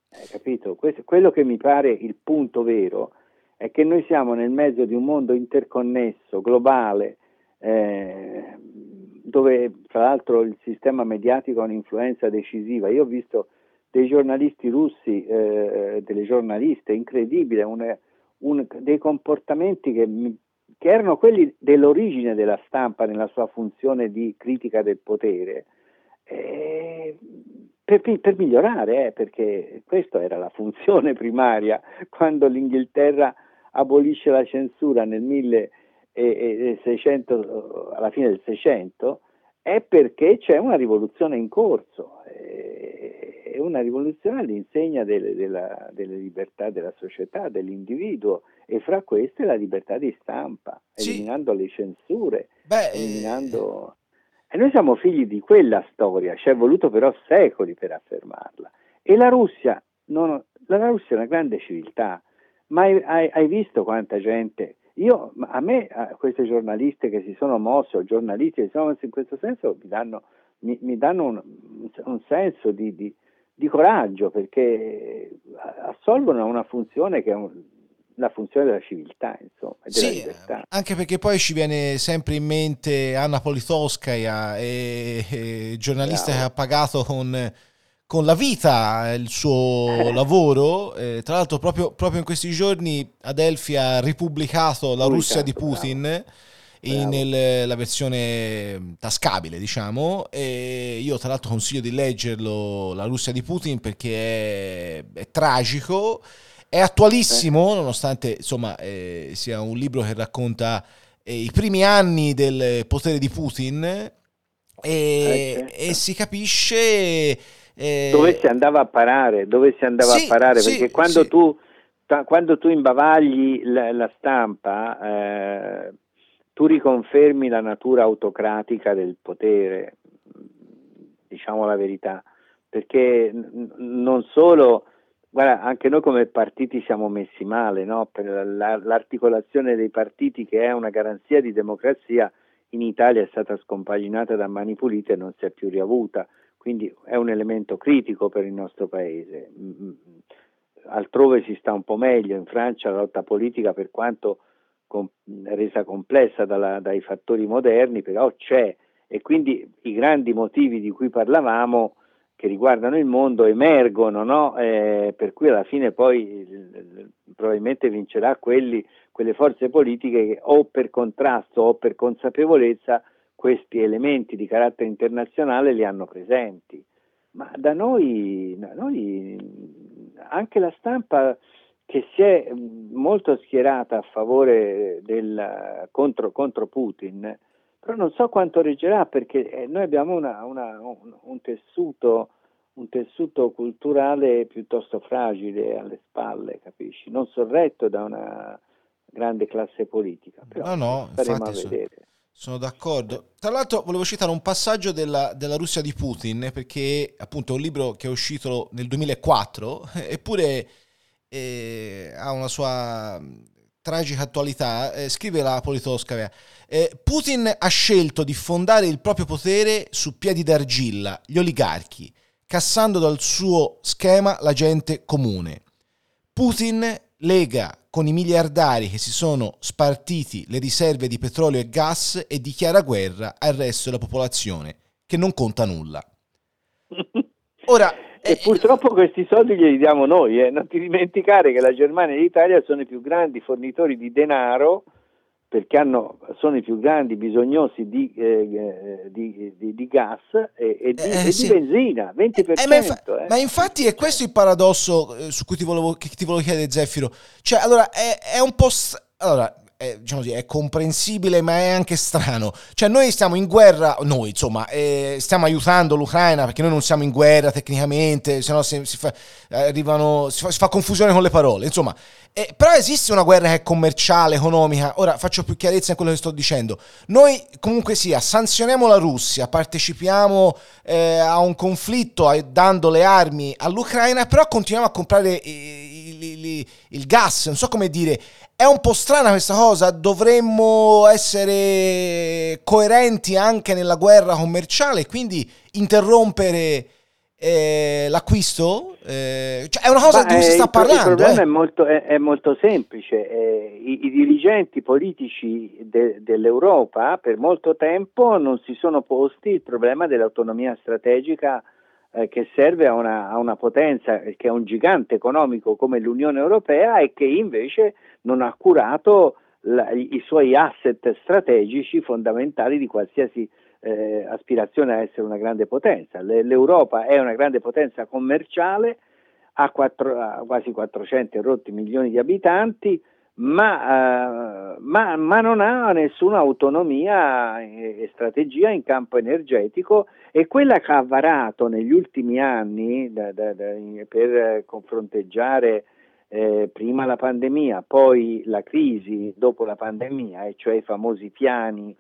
Hai capito? Questo, quello che mi pare il punto vero è che noi siamo nel mezzo di un mondo interconnesso, globale, eh, dove tra l'altro il sistema mediatico ha un'influenza decisiva. Io ho visto dei giornalisti russi, eh, delle giornaliste, incredibile, un, un, dei comportamenti che, che, erano quelli dell'origine della stampa nella sua funzione di critica del potere. Eh, per, per, migliorare, eh, perché questa era la funzione primaria (laughs) quando l'Inghilterra abolisce la censura nel 1600, alla fine del 600, è perché c'è una rivoluzione in corso, è una rivoluzione all'insegna delle, della, delle libertà della società, dell'individuo e fra queste la libertà di stampa, sì. eliminando le censure, Beh, eh, eliminando... E noi siamo figli di quella storia, ci è voluto però secoli per affermarla. E la Russia, non, la Russia è una grande civiltà, ma hai, hai, hai visto quanta gente? Io, a me, a queste giornaliste che si sono mosse, o giornalisti che si sono mossi in questo senso, mi danno, mi, mi danno un, un, senso di, di, di, coraggio perché assolvono una funzione che è un, la funzione della civiltà, insomma, della sì, libertà. Anche perché poi ci viene sempre in mente Anna Politkovskaya, e, e giornalista Bravo. che ha pagato con con la vita il suo (laughs) lavoro. Eh, tra l'altro, proprio, proprio, in questi giorni Adelphi ha ripubblicato La Russia di Putin. In nel, la versione tascabile, diciamo, e io tra l'altro consiglio di leggerlo La Russia di Putin perché è, è tragico, è attualissimo, nonostante insomma eh, sia un libro che racconta eh, i primi anni del potere di Putin e, eh, certo. e si capisce eh... Dove si andava a parare, dove si andava sì, a parare, sì, perché quando, sì. tu, ta, quando tu imbavagli la, la stampa, eh, tu riconfermi la natura autocratica del potere, diciamo la verità, perché n- non solo, guarda, anche noi come partiti siamo messi male, no? per la, l'articolazione dei partiti che è una garanzia di democrazia in Italia è stata scompaginata da mani pulite e non si è più riavuta quindi è un elemento critico per il nostro paese. Mm, mm, altrove si sta un po' meglio, in Francia la lotta politica per quanto com- resa complessa dalla, dai fattori moderni, però c'è e quindi i grandi motivi di cui parlavamo che riguardano il mondo emergono, no? eh, per cui alla fine poi probabilmente vincerà quelli, quelle forze politiche che o per contrasto o per consapevolezza questi elementi di carattere internazionale li hanno presenti. Ma da noi, da noi anche la stampa che si è molto schierata a favore del, contro, contro Putin, però non so quanto reggerà perché eh, noi abbiamo una, una, un, un, tessuto, un, tessuto, culturale piuttosto fragile alle spalle, capisci? Non sorretto da una grande classe politica. Però no, no, staremo a vedere. Sono d'accordo. Tra l'altro volevo citare un passaggio della, della, Russia di Putin, perché appunto è un libro che è uscito nel 2004, (laughs) eppure eh, ha una sua tragica attualità, eh, scrive la Politoscavia, eh, Putin ha scelto di fondare il proprio potere su piedi d'argilla, gli oligarchi, cassando dal suo schema la gente comune. Putin lega con i miliardari che si sono spartiti le riserve di petrolio e gas e dichiara guerra al resto della popolazione, che non conta nulla. (laughs) Ora, e eh, purtroppo questi soldi glieli diamo noi, eh. non ti dimenticare che la Germania e l'Italia sono i più grandi fornitori di denaro perché hanno, sono i più grandi bisognosi di, eh, eh di, di, di gas e, e, di, eh, e sì. benzina, 20%. Ma, infa- ma, infatti è questo il paradosso su cui ti volevo, che ti volevo chiedere Zeffiro. Cioè, allora, è, è un po'... St- allora, è, diciamo così, è comprensibile ma è anche strano. Cioè noi stiamo in guerra, noi insomma, eh, stiamo aiutando l'Ucraina perché noi non siamo in guerra tecnicamente, se no si, si, fa, si, fa, si fa confusione con le parole, insomma. Eh, però esiste una guerra che è commerciale, economica. Ora faccio più chiarezza in quello che sto dicendo. Noi comunque sia, sanzioniamo la Russia, partecipiamo eh, a un conflitto dando le armi all'Ucraina, però continuiamo a comprare il, il gas, non so come dire. È un po' strana questa cosa, dovremmo essere coerenti anche nella guerra commerciale, quindi interrompere eh, l'acquisto? Eh, cioè è una cosa Ma, di cui si sta parlando. Il problema eh. è, molto, è, è, molto, semplice. Eh, I, I, dirigenti politici de, dell'Europa per molto tempo non si sono posti il problema dell'autonomia strategica eh, che serve a una, a una, potenza che è un gigante economico come l'Unione Europea e che invece non ha curato la, i suoi asset strategici fondamentali di qualsiasi eh, aspirazione a essere una grande potenza. Le, L'Europa è una grande potenza commerciale, ha, quattro, ha quasi 400 rotti milioni di abitanti, ma, uh, ma, ma, non ha nessuna autonomia e, e, strategia in campo energetico e quella che ha varato negli ultimi anni da, da, da, per confronteggiare eh, prima la pandemia, poi la crisi dopo la pandemia, e cioè i famosi piani,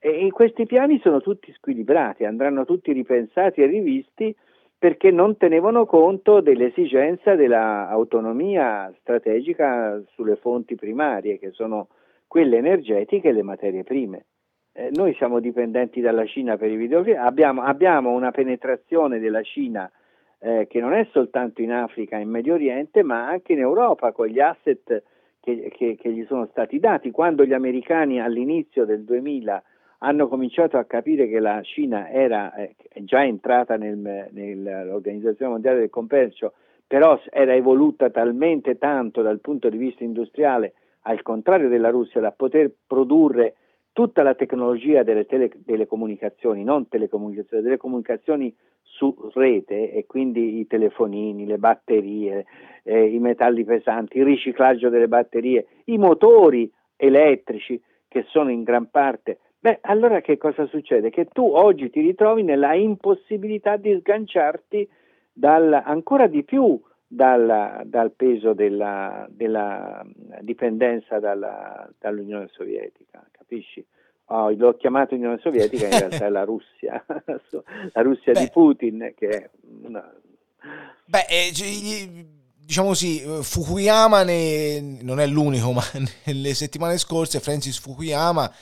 e questi piani sono tutti squilibrati, andranno tutti ripensati e rivisti perché non tenevano conto dell'esigenza dell'autonomia strategica sulle fonti primarie, che sono quelle energetiche e le materie prime. Eh, noi siamo dipendenti dalla Cina per i videogiochi, abbiamo, abbiamo una penetrazione della Cina eh, che non è soltanto in Africa e in Medio Oriente, ma anche in Europa con gli asset che, che, che gli sono stati dati. Quando gli americani all'inizio del 2000 hanno cominciato a capire che la Cina era eh, già entrata nel, nell'Organizzazione Mondiale del Commercio, però era evoluta talmente tanto dal punto di vista industriale, al contrario della Russia, da poter produrre tutta la tecnologia delle telecomunicazioni, non telecomunicazioni, delle comunicazioni su rete e quindi i telefonini, le batterie, eh, i metalli pesanti, il riciclaggio delle batterie, i motori elettrici che sono in gran parte Beh, allora che cosa succede? Che tu oggi ti ritrovi nella impossibilità di sganciarti dal, ancora di più dal, dal peso della, della dipendenza dalla, dall'Unione Sovietica, capisci? Oh, l'ho chiamato Unione Sovietica, in realtà è la Russia, (laughs) la Russia Beh. di Putin che è una... Beh, eh, diciamo così, Fukuyama ne, non è l'unico, (laughs) ma nelle settimane scorse Francis Fukuyama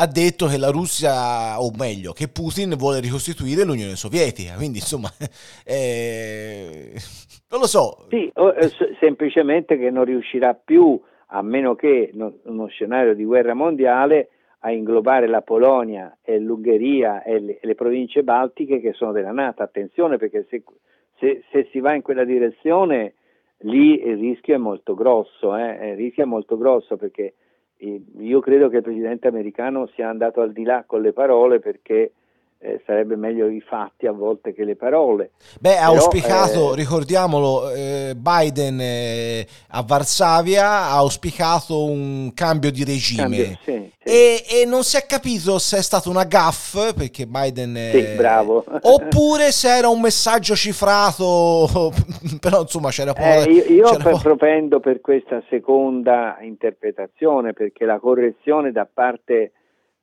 ha detto che la Russia, o meglio, che Putin vuole ricostituire l'Unione Sovietica. Quindi, insomma, (laughs) eh, non lo so. Sì, eh, semplicemente che non riuscirà più, a meno che uno scenario di guerra mondiale, a inglobare la Polonia e l'Ungheria e le, le province baltiche che sono della Nato. Attenzione perché se, se, se si va in quella direzione, lì il rischio è molto grosso, eh? il rischio è molto grosso perché io credo che il presidente americano sia andato al di là con le parole perché eh, sarebbe meglio i fatti a volte che le parole. Beh, ha auspicato, eh, ricordiamolo, eh, Biden eh, a Varsavia ha auspicato un cambio di regime cambio, sì, sì. E, e, non si è capito se è stata una gaff, perché Biden... Sì, bravo. (laughs) Oppure se era un messaggio cifrato, (laughs) però insomma c'era poco... Eh, io io c'era propendo per questa seconda interpretazione, perché la correzione da parte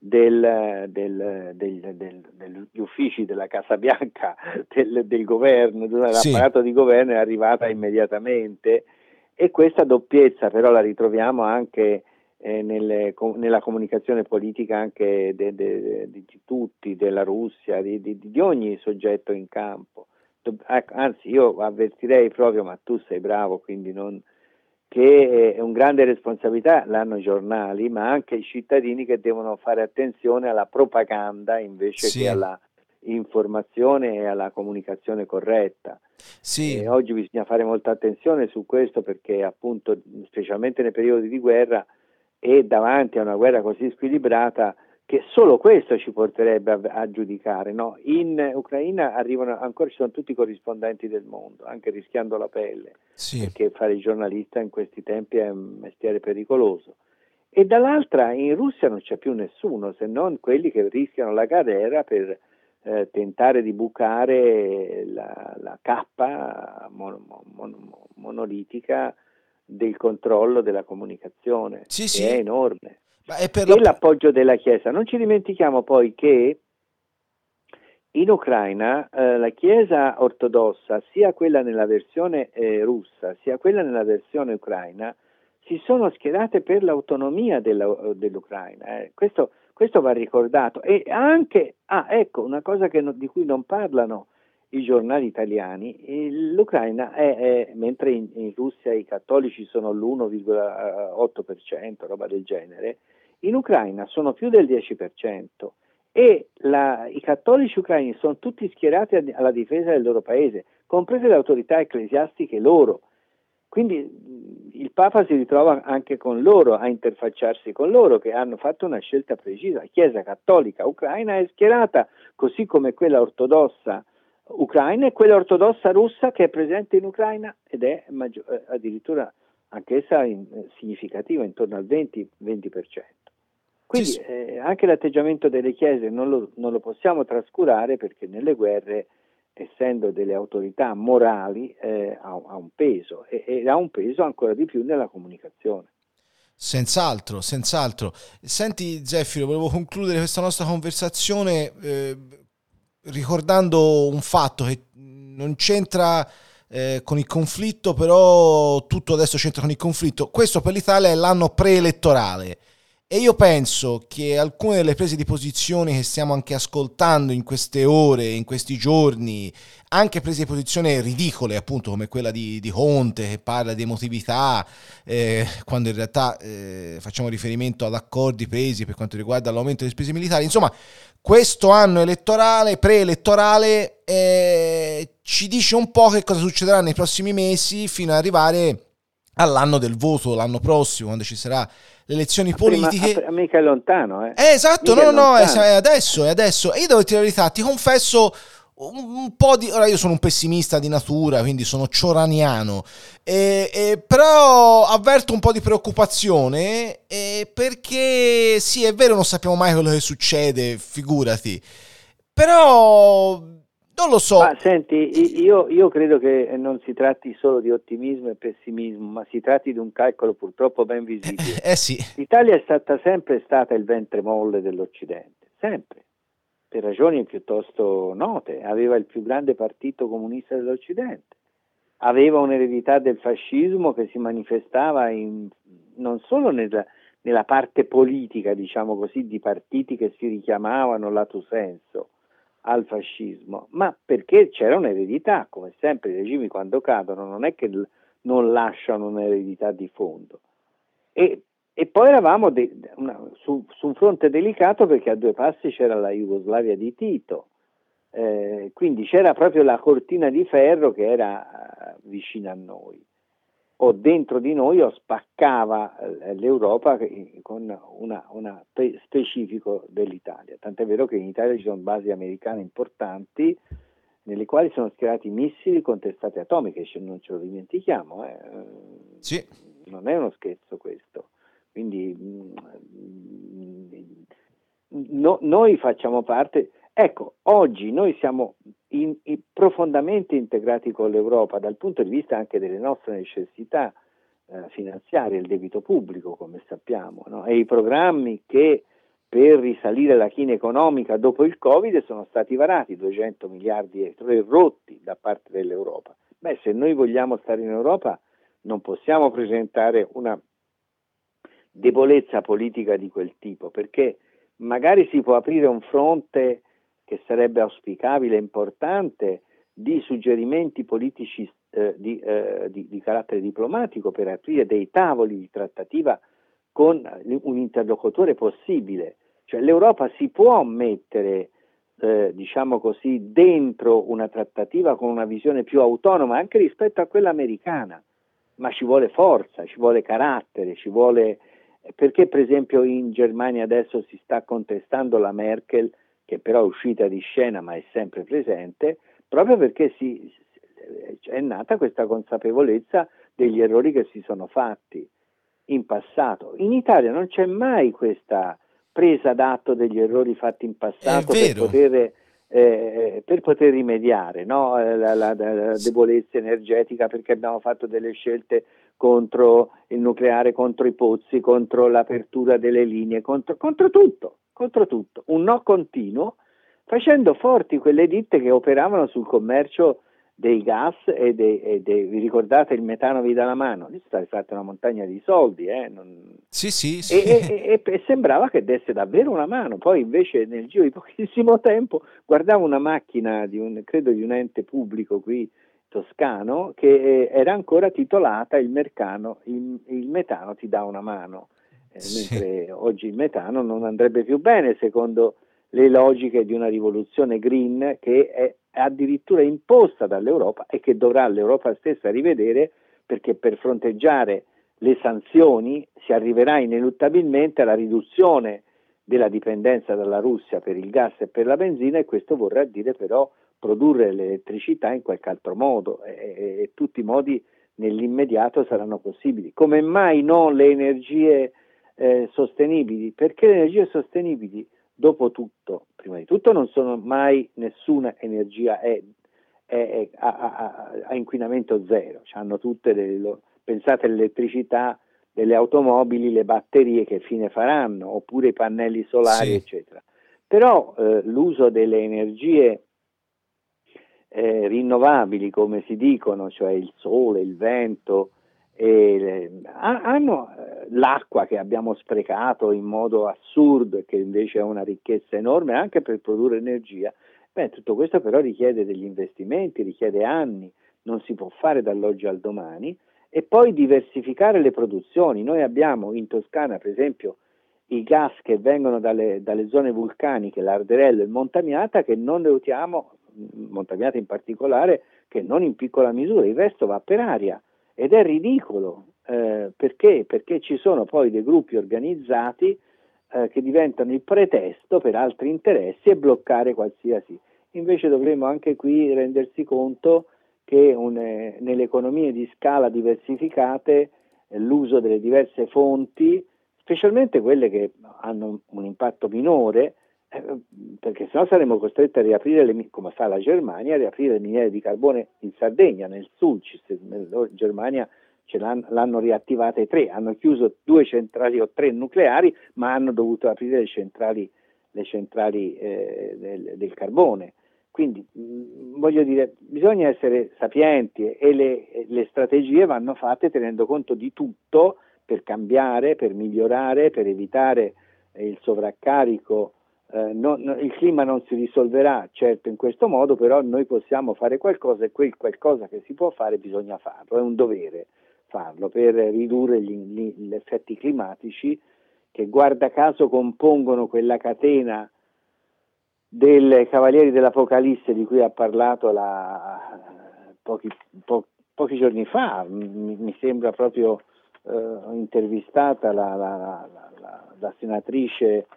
del, del, del, degli uffici della Casa Bianca, (laughs) del, governo, dell'apparato sì. di governo è arrivata immediatamente e questa doppiezza però la ritroviamo anche eh, nelle, com, nella comunicazione politica anche de, de, de, di tutti, della Russia, di, di, di, ogni soggetto in campo. Anzi, io avvertirei proprio, ma tu sei bravo, quindi non, che è un grande responsabilità l'hanno i giornali, ma anche i cittadini che devono fare attenzione alla propaganda invece sì. che alla informazione e alla comunicazione corretta. Sì. E oggi bisogna fare molta attenzione su questo perché appunto, specialmente nei periodi di guerra e davanti a una guerra così squilibrata, che solo questo ci porterebbe a, a giudicare. No? In Ucraina arrivano ancora ci sono tutti i corrispondenti del mondo, anche rischiando la pelle, sì. perché fare il giornalista in questi tempi è un mestiere pericoloso. E dall'altra in Russia non c'è più nessuno, se non quelli che rischiano la carriera per eh, tentare di bucare la, la cappa mon, mon, monolitica del controllo della comunicazione, sì, che sì. è enorme e la... l'appoggio della Chiesa. Non ci dimentichiamo poi che in Ucraina eh, la Chiesa ortodossa, sia quella nella versione eh, russa, sia quella nella versione ucraina, si sono schierate per l'autonomia della, dell'Ucraina. Eh. Questo, questo, va ricordato. E anche, ah, ecco, una cosa no, di cui non parlano i giornali italiani, l'Ucraina è, è mentre in, in, Russia i cattolici sono l'1,8%, roba del genere, in Ucraina sono più del 10% e la, i cattolici ucraini sono tutti schierati alla difesa del loro paese, comprese le autorità ecclesiastiche loro. Quindi il Papa si ritrova anche con loro, a interfacciarsi con loro, che hanno fatto una scelta precisa. La Chiesa cattolica ucraina è schierata, così come quella ortodossa ucraina e quella ortodossa russa che è presente in Ucraina ed è maggior, eh, addirittura anch'essa in, eh, significativa, intorno al 20%. 20%. Quindi sì, eh, anche l'atteggiamento delle chiese non lo, non lo, possiamo trascurare perché nelle guerre, essendo delle autorità morali, eh, ha, ha, un peso e, e, ha un peso ancora di più nella comunicazione. Senz'altro, senz'altro. Senti Zeffiro, volevo concludere questa nostra conversazione eh, ricordando un fatto che non c'entra eh, con il conflitto, però tutto adesso c'entra con il conflitto. Questo per l'Italia è l'anno preelettorale e io penso che alcune delle prese di posizione che stiamo anche ascoltando in queste ore, in questi giorni, anche prese di posizione ridicole, appunto come quella di, di Conte che parla di emotività, eh, quando in realtà eh, facciamo riferimento ad accordi presi per quanto riguarda l'aumento delle spese militari. Insomma, questo anno elettorale, preelettorale, eh, ci dice un po' che cosa succederà nei prossimi mesi fino ad arrivare all'anno del voto, l'anno prossimo, quando ci sarà le elezioni politiche. Prima, mica è lontano, eh. eh esatto, mica no, no, è, è adesso, è adesso. E io devo dire la verità, ti confesso un po' di... Ora io sono un pessimista di natura, quindi sono cioraniano, e, e, però avverto un po' di preoccupazione e perché sì, è vero, non sappiamo mai quello che succede, figurati. Però non lo so. Ma senti, io, io, credo che non si tratti solo di ottimismo e pessimismo, ma si tratti di un calcolo purtroppo ben (laughs) visibile. Eh, eh sì. L'Italia è stata sempre stata il ventre molle dell'Occidente, sempre, per ragioni piuttosto note. Aveva il più grande partito comunista dell'Occidente, aveva un'eredità del fascismo che si manifestava in, non solo nella, nella parte politica, diciamo così, di partiti che si richiamavano lato senso, al fascismo, ma perché c'era un'eredità, come sempre i regimi quando cadono non è che non lasciano un'eredità di fondo. E, e poi eravamo de, una, su, su, un fronte delicato perché a due passi c'era la Jugoslavia di Tito, eh, quindi c'era proprio la cortina di ferro che era eh, vicina a noi o dentro di noi o spaccava eh, l'Europa con una, una specifico dell'Italia. Tant'è vero che in Italia ci sono basi americane importanti nelle quali sono schierati missili con testate atomiche, non ce lo dimentichiamo. Eh. Sì. Non è uno scherzo questo. Quindi mm, no, noi facciamo parte, ecco, oggi noi siamo in, in, profondamente integrati con l'Europa dal punto di vista anche delle nostre necessità eh, finanziarie, il debito pubblico, come sappiamo, no? e i programmi che per risalire la china economica dopo il Covid sono stati varati 200 miliardi rotti da parte dell'Europa. Beh, se noi vogliamo stare in Europa non possiamo presentare una debolezza politica di quel tipo, perché magari si può aprire un fronte che sarebbe auspicabile, importante, di suggerimenti politici eh, di, eh, di, di, carattere diplomatico per aprire dei tavoli di trattativa con un interlocutore possibile. Cioè l'Europa si può mettere, eh, diciamo così, dentro una trattativa con una visione più autonoma anche rispetto a quella americana, ma ci vuole forza, ci vuole carattere, ci vuole... Perché per esempio in Germania adesso si sta contestando la Merkel, che però è uscita di scena ma è sempre presente, proprio perché si, è nata questa consapevolezza degli errori che si sono fatti in passato. In Italia non c'è mai questa presa d'atto degli errori fatti in passato per poter, eh, per poter, rimediare no? la, la, la, debolezza energetica perché abbiamo fatto delle scelte contro il nucleare, contro i pozzi, contro l'apertura delle linee, contro, contro tutto, contro tutto. Un no continuo facendo forti quelle ditte che operavano sul commercio dei gas e, dei, e dei, vi ricordate il metano vi dà la mano? Lì stata fatta una montagna di soldi, eh? non... sì, sì, sì. E, e, sembrava che desse davvero una mano, poi invece nel giro di pochissimo (laughs) tempo guardavo una macchina di un, credo di un ente pubblico qui toscano che eh, era ancora titolata il, mercano, il, il metano ti dà una mano, eh, sì. mentre oggi il metano non andrebbe più bene secondo le logiche di una rivoluzione green che è addirittura imposta dall'Europa e che dovrà l'Europa stessa rivedere perché per fronteggiare le sanzioni si arriverà ineluttabilmente alla riduzione della dipendenza dalla Russia per il gas e per la benzina e questo vorrà dire però produrre l'elettricità in qualche altro modo e, e, e tutti i modi nell'immediato saranno possibili. Come mai non le energie eh, sostenibili? Perché le energie sostenibili dopo tutto, prima di tutto non sono mai nessuna energia è, è, è, a, a, inquinamento zero, hanno tutte le, lo, pensate all'elettricità delle automobili, le batterie che fine faranno, oppure i pannelli solari, sì. eccetera. Però eh, l'uso delle energie eh, rinnovabili, come si dicono, cioè il sole, il vento, e, hanno eh, l'acqua che abbiamo sprecato in modo assurdo e che invece è una ricchezza enorme anche per produrre energia. Beh, tutto questo però richiede degli investimenti, richiede anni, non si può fare dall'oggi al domani e poi diversificare le produzioni. Noi abbiamo in Toscana, per esempio, i gas che vengono dalle, dalle zone vulcaniche, l'Arderello e il Montamiata, che non ne usiamo, Montamiata in particolare, che non in piccola misura, il resto va per aria ed è ridicolo eh, perché? perché ci sono poi dei gruppi organizzati eh, che diventano il pretesto per altri interessi e bloccare qualsiasi. Invece dovremmo anche qui rendersi conto che un, eh, nelle economie di scala diversificate eh, l'uso delle diverse fonti, specialmente quelle che hanno un impatto minore, perché sennò saremmo costretti a riaprire, le, come fa la Germania, a riaprire le miniere di carbone in Sardegna, nel Sulcis, in Germania ce l'hanno, l'hanno riattivate tre, hanno chiuso due centrali o tre nucleari, ma hanno dovuto aprire le centrali, le centrali eh, del, del, carbone. Quindi mm, voglio dire, bisogna essere sapienti e le, le strategie vanno fatte tenendo conto di tutto per cambiare, per migliorare, per evitare il sovraccarico eh, non, il clima non si risolverà certo in questo modo, però noi possiamo fare qualcosa e quel qualcosa che si può fare bisogna farlo, è un dovere farlo per ridurre gli, gli, gli effetti climatici che guarda caso compongono quella catena dei Cavalieri dell'Apocalisse di cui ha parlato la, pochi, po, pochi, giorni fa, mi, mi sembra proprio eh, intervistata la, la, la senatrice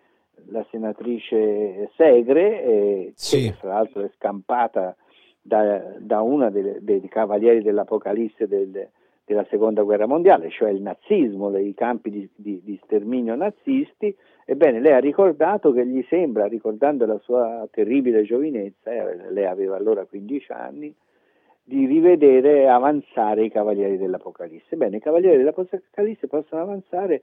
la senatrice Segre, eh, sì. che fra l'altro è scampata da, da una dei, dei, cavalieri dell'Apocalisse del, della seconda guerra mondiale, cioè il nazismo, i campi di, di, di, sterminio nazisti, ebbene lei ha ricordato che gli sembra, ricordando la sua terribile giovinezza, eh, lei aveva allora 15 anni, di rivedere avanzare i cavalieri dell'Apocalisse. Bene, i cavalieri dell'Apocalisse possono avanzare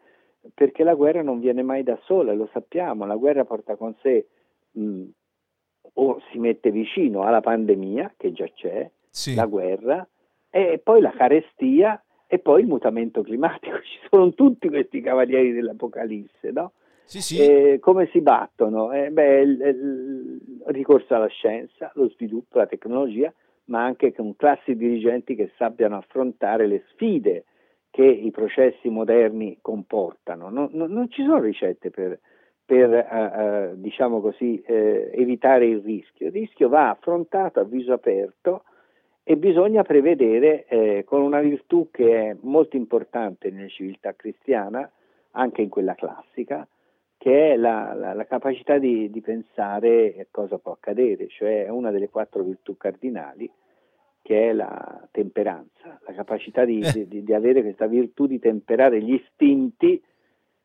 perché la guerra non viene mai da sola, lo sappiamo, la guerra porta con sé mh, o si mette vicino alla pandemia, che già c'è, sì. la guerra, e poi la carestia, e poi il mutamento climatico. (laughs) Ci sono tutti questi cavalieri dell'Apocalisse, no? Sì, sì. Eh, come si battono? Eh, beh, il, il, ricorso alla scienza, lo sviluppo, la tecnologia, ma anche con classi dirigenti che sappiano affrontare le sfide che i processi moderni comportano. Non, non, non ci sono ricette per, per uh, uh, diciamo così, uh, evitare il rischio. Il rischio va affrontato a viso aperto e bisogna prevedere eh, con una virtù che è molto importante nella civiltà cristiana, anche in quella classica, che è la, la, la capacità di, di, pensare cosa può accadere, cioè una delle quattro virtù cardinali, che è la temperanza, la capacità di, eh. di, di avere questa virtù di temperare gli istinti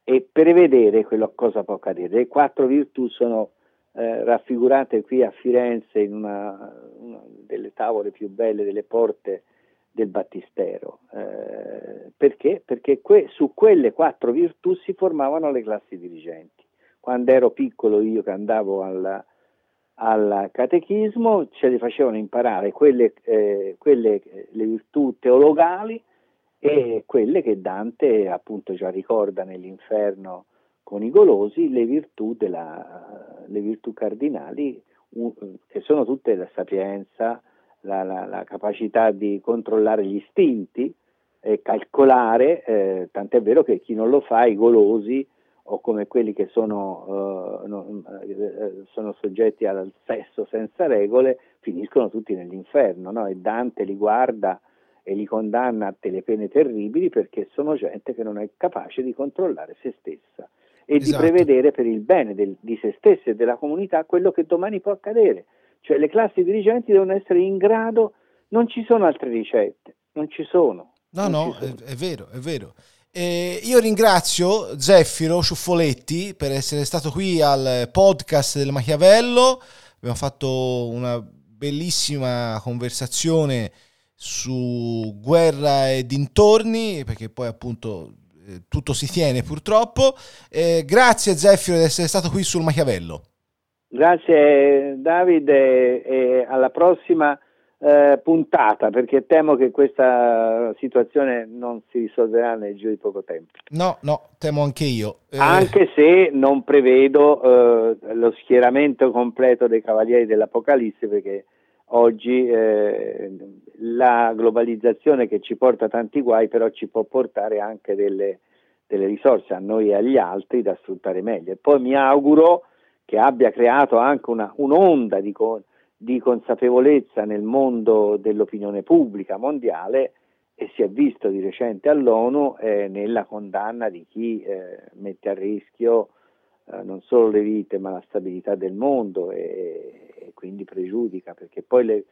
e prevedere quello cosa può accadere. Le quattro virtù sono eh, raffigurate qui a Firenze in una, una, delle tavole più belle delle porte del Battistero. Eh, perché? Perché que- su quelle quattro virtù si formavano le classi dirigenti. Quando ero piccolo io che andavo alla, al catechismo ce le facevano imparare quelle, eh, quelle, le virtù teologali e quelle che Dante appunto già ricorda nell'inferno con i golosi, le virtù, della, le virtù cardinali, che sono tutte la sapienza, la, la, la capacità di controllare gli istinti e calcolare, eh, tant'è vero che chi non lo fa, i golosi o come quelli che sono, uh, no, sono, soggetti al sesso senza regole, finiscono tutti nell'inferno, no? e Dante li guarda e li condanna a delle pene terribili perché sono gente che non è capace di controllare se stessa e esatto. di prevedere per il bene del, di se stessa e della comunità quello che domani può accadere. Cioè le classi dirigenti devono essere in grado, non ci sono altre ricette, non ci sono. No, no, è, è, vero, è vero. Eh, io ringrazio Zeffiro Ciuffoletti per essere stato qui al podcast del Machiavello. Abbiamo fatto una bellissima conversazione su guerra e dintorni, perché poi appunto eh, tutto si tiene purtroppo. Eh, grazie Zeffiro di essere stato qui sul Machiavello. Grazie Davide e alla prossima eh, puntata perché temo che questa situazione non si risolverà nel giro di poco tempo. No, no, temo anche io. Eh... Anche se non prevedo eh, lo schieramento completo dei Cavalieri dell'Apocalisse perché oggi eh, la globalizzazione che ci porta tanti guai però ci può portare anche delle, delle risorse a noi e agli altri da sfruttare meglio. E poi mi auguro che abbia creato anche una, un'onda di, di, consapevolezza nel mondo dell'opinione pubblica mondiale e si è visto di recente all'ONU eh, nella condanna di chi eh, mette a rischio eh, non solo le vite ma la stabilità del mondo e, e quindi pregiudica perché poi le,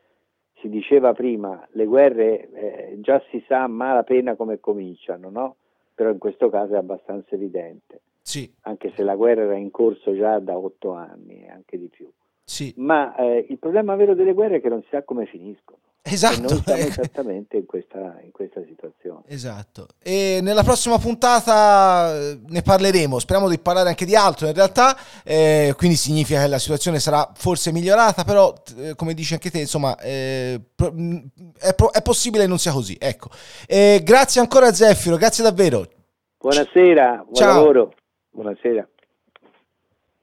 si diceva prima le guerre eh, già si sa a malapena come cominciano no? però in questo caso è abbastanza evidente sì. anche se la guerra era in corso già da otto anni e anche di più. Sì. Ma eh, il problema vero delle guerre è che non si sa come finiscono. Esatto. E noi siamo esattamente in questa, in questa, situazione. Esatto. E nella prossima puntata eh, ne parleremo. Speriamo di parlare anche di altro in realtà. Eh, quindi significa che la situazione sarà forse migliorata, però eh, come dici anche te, insomma, eh, è, è, possibile che non sia così. Ecco. grazie ancora Zeffiro, grazie davvero. Buonasera, buon Ciao. lavoro. Buonasera.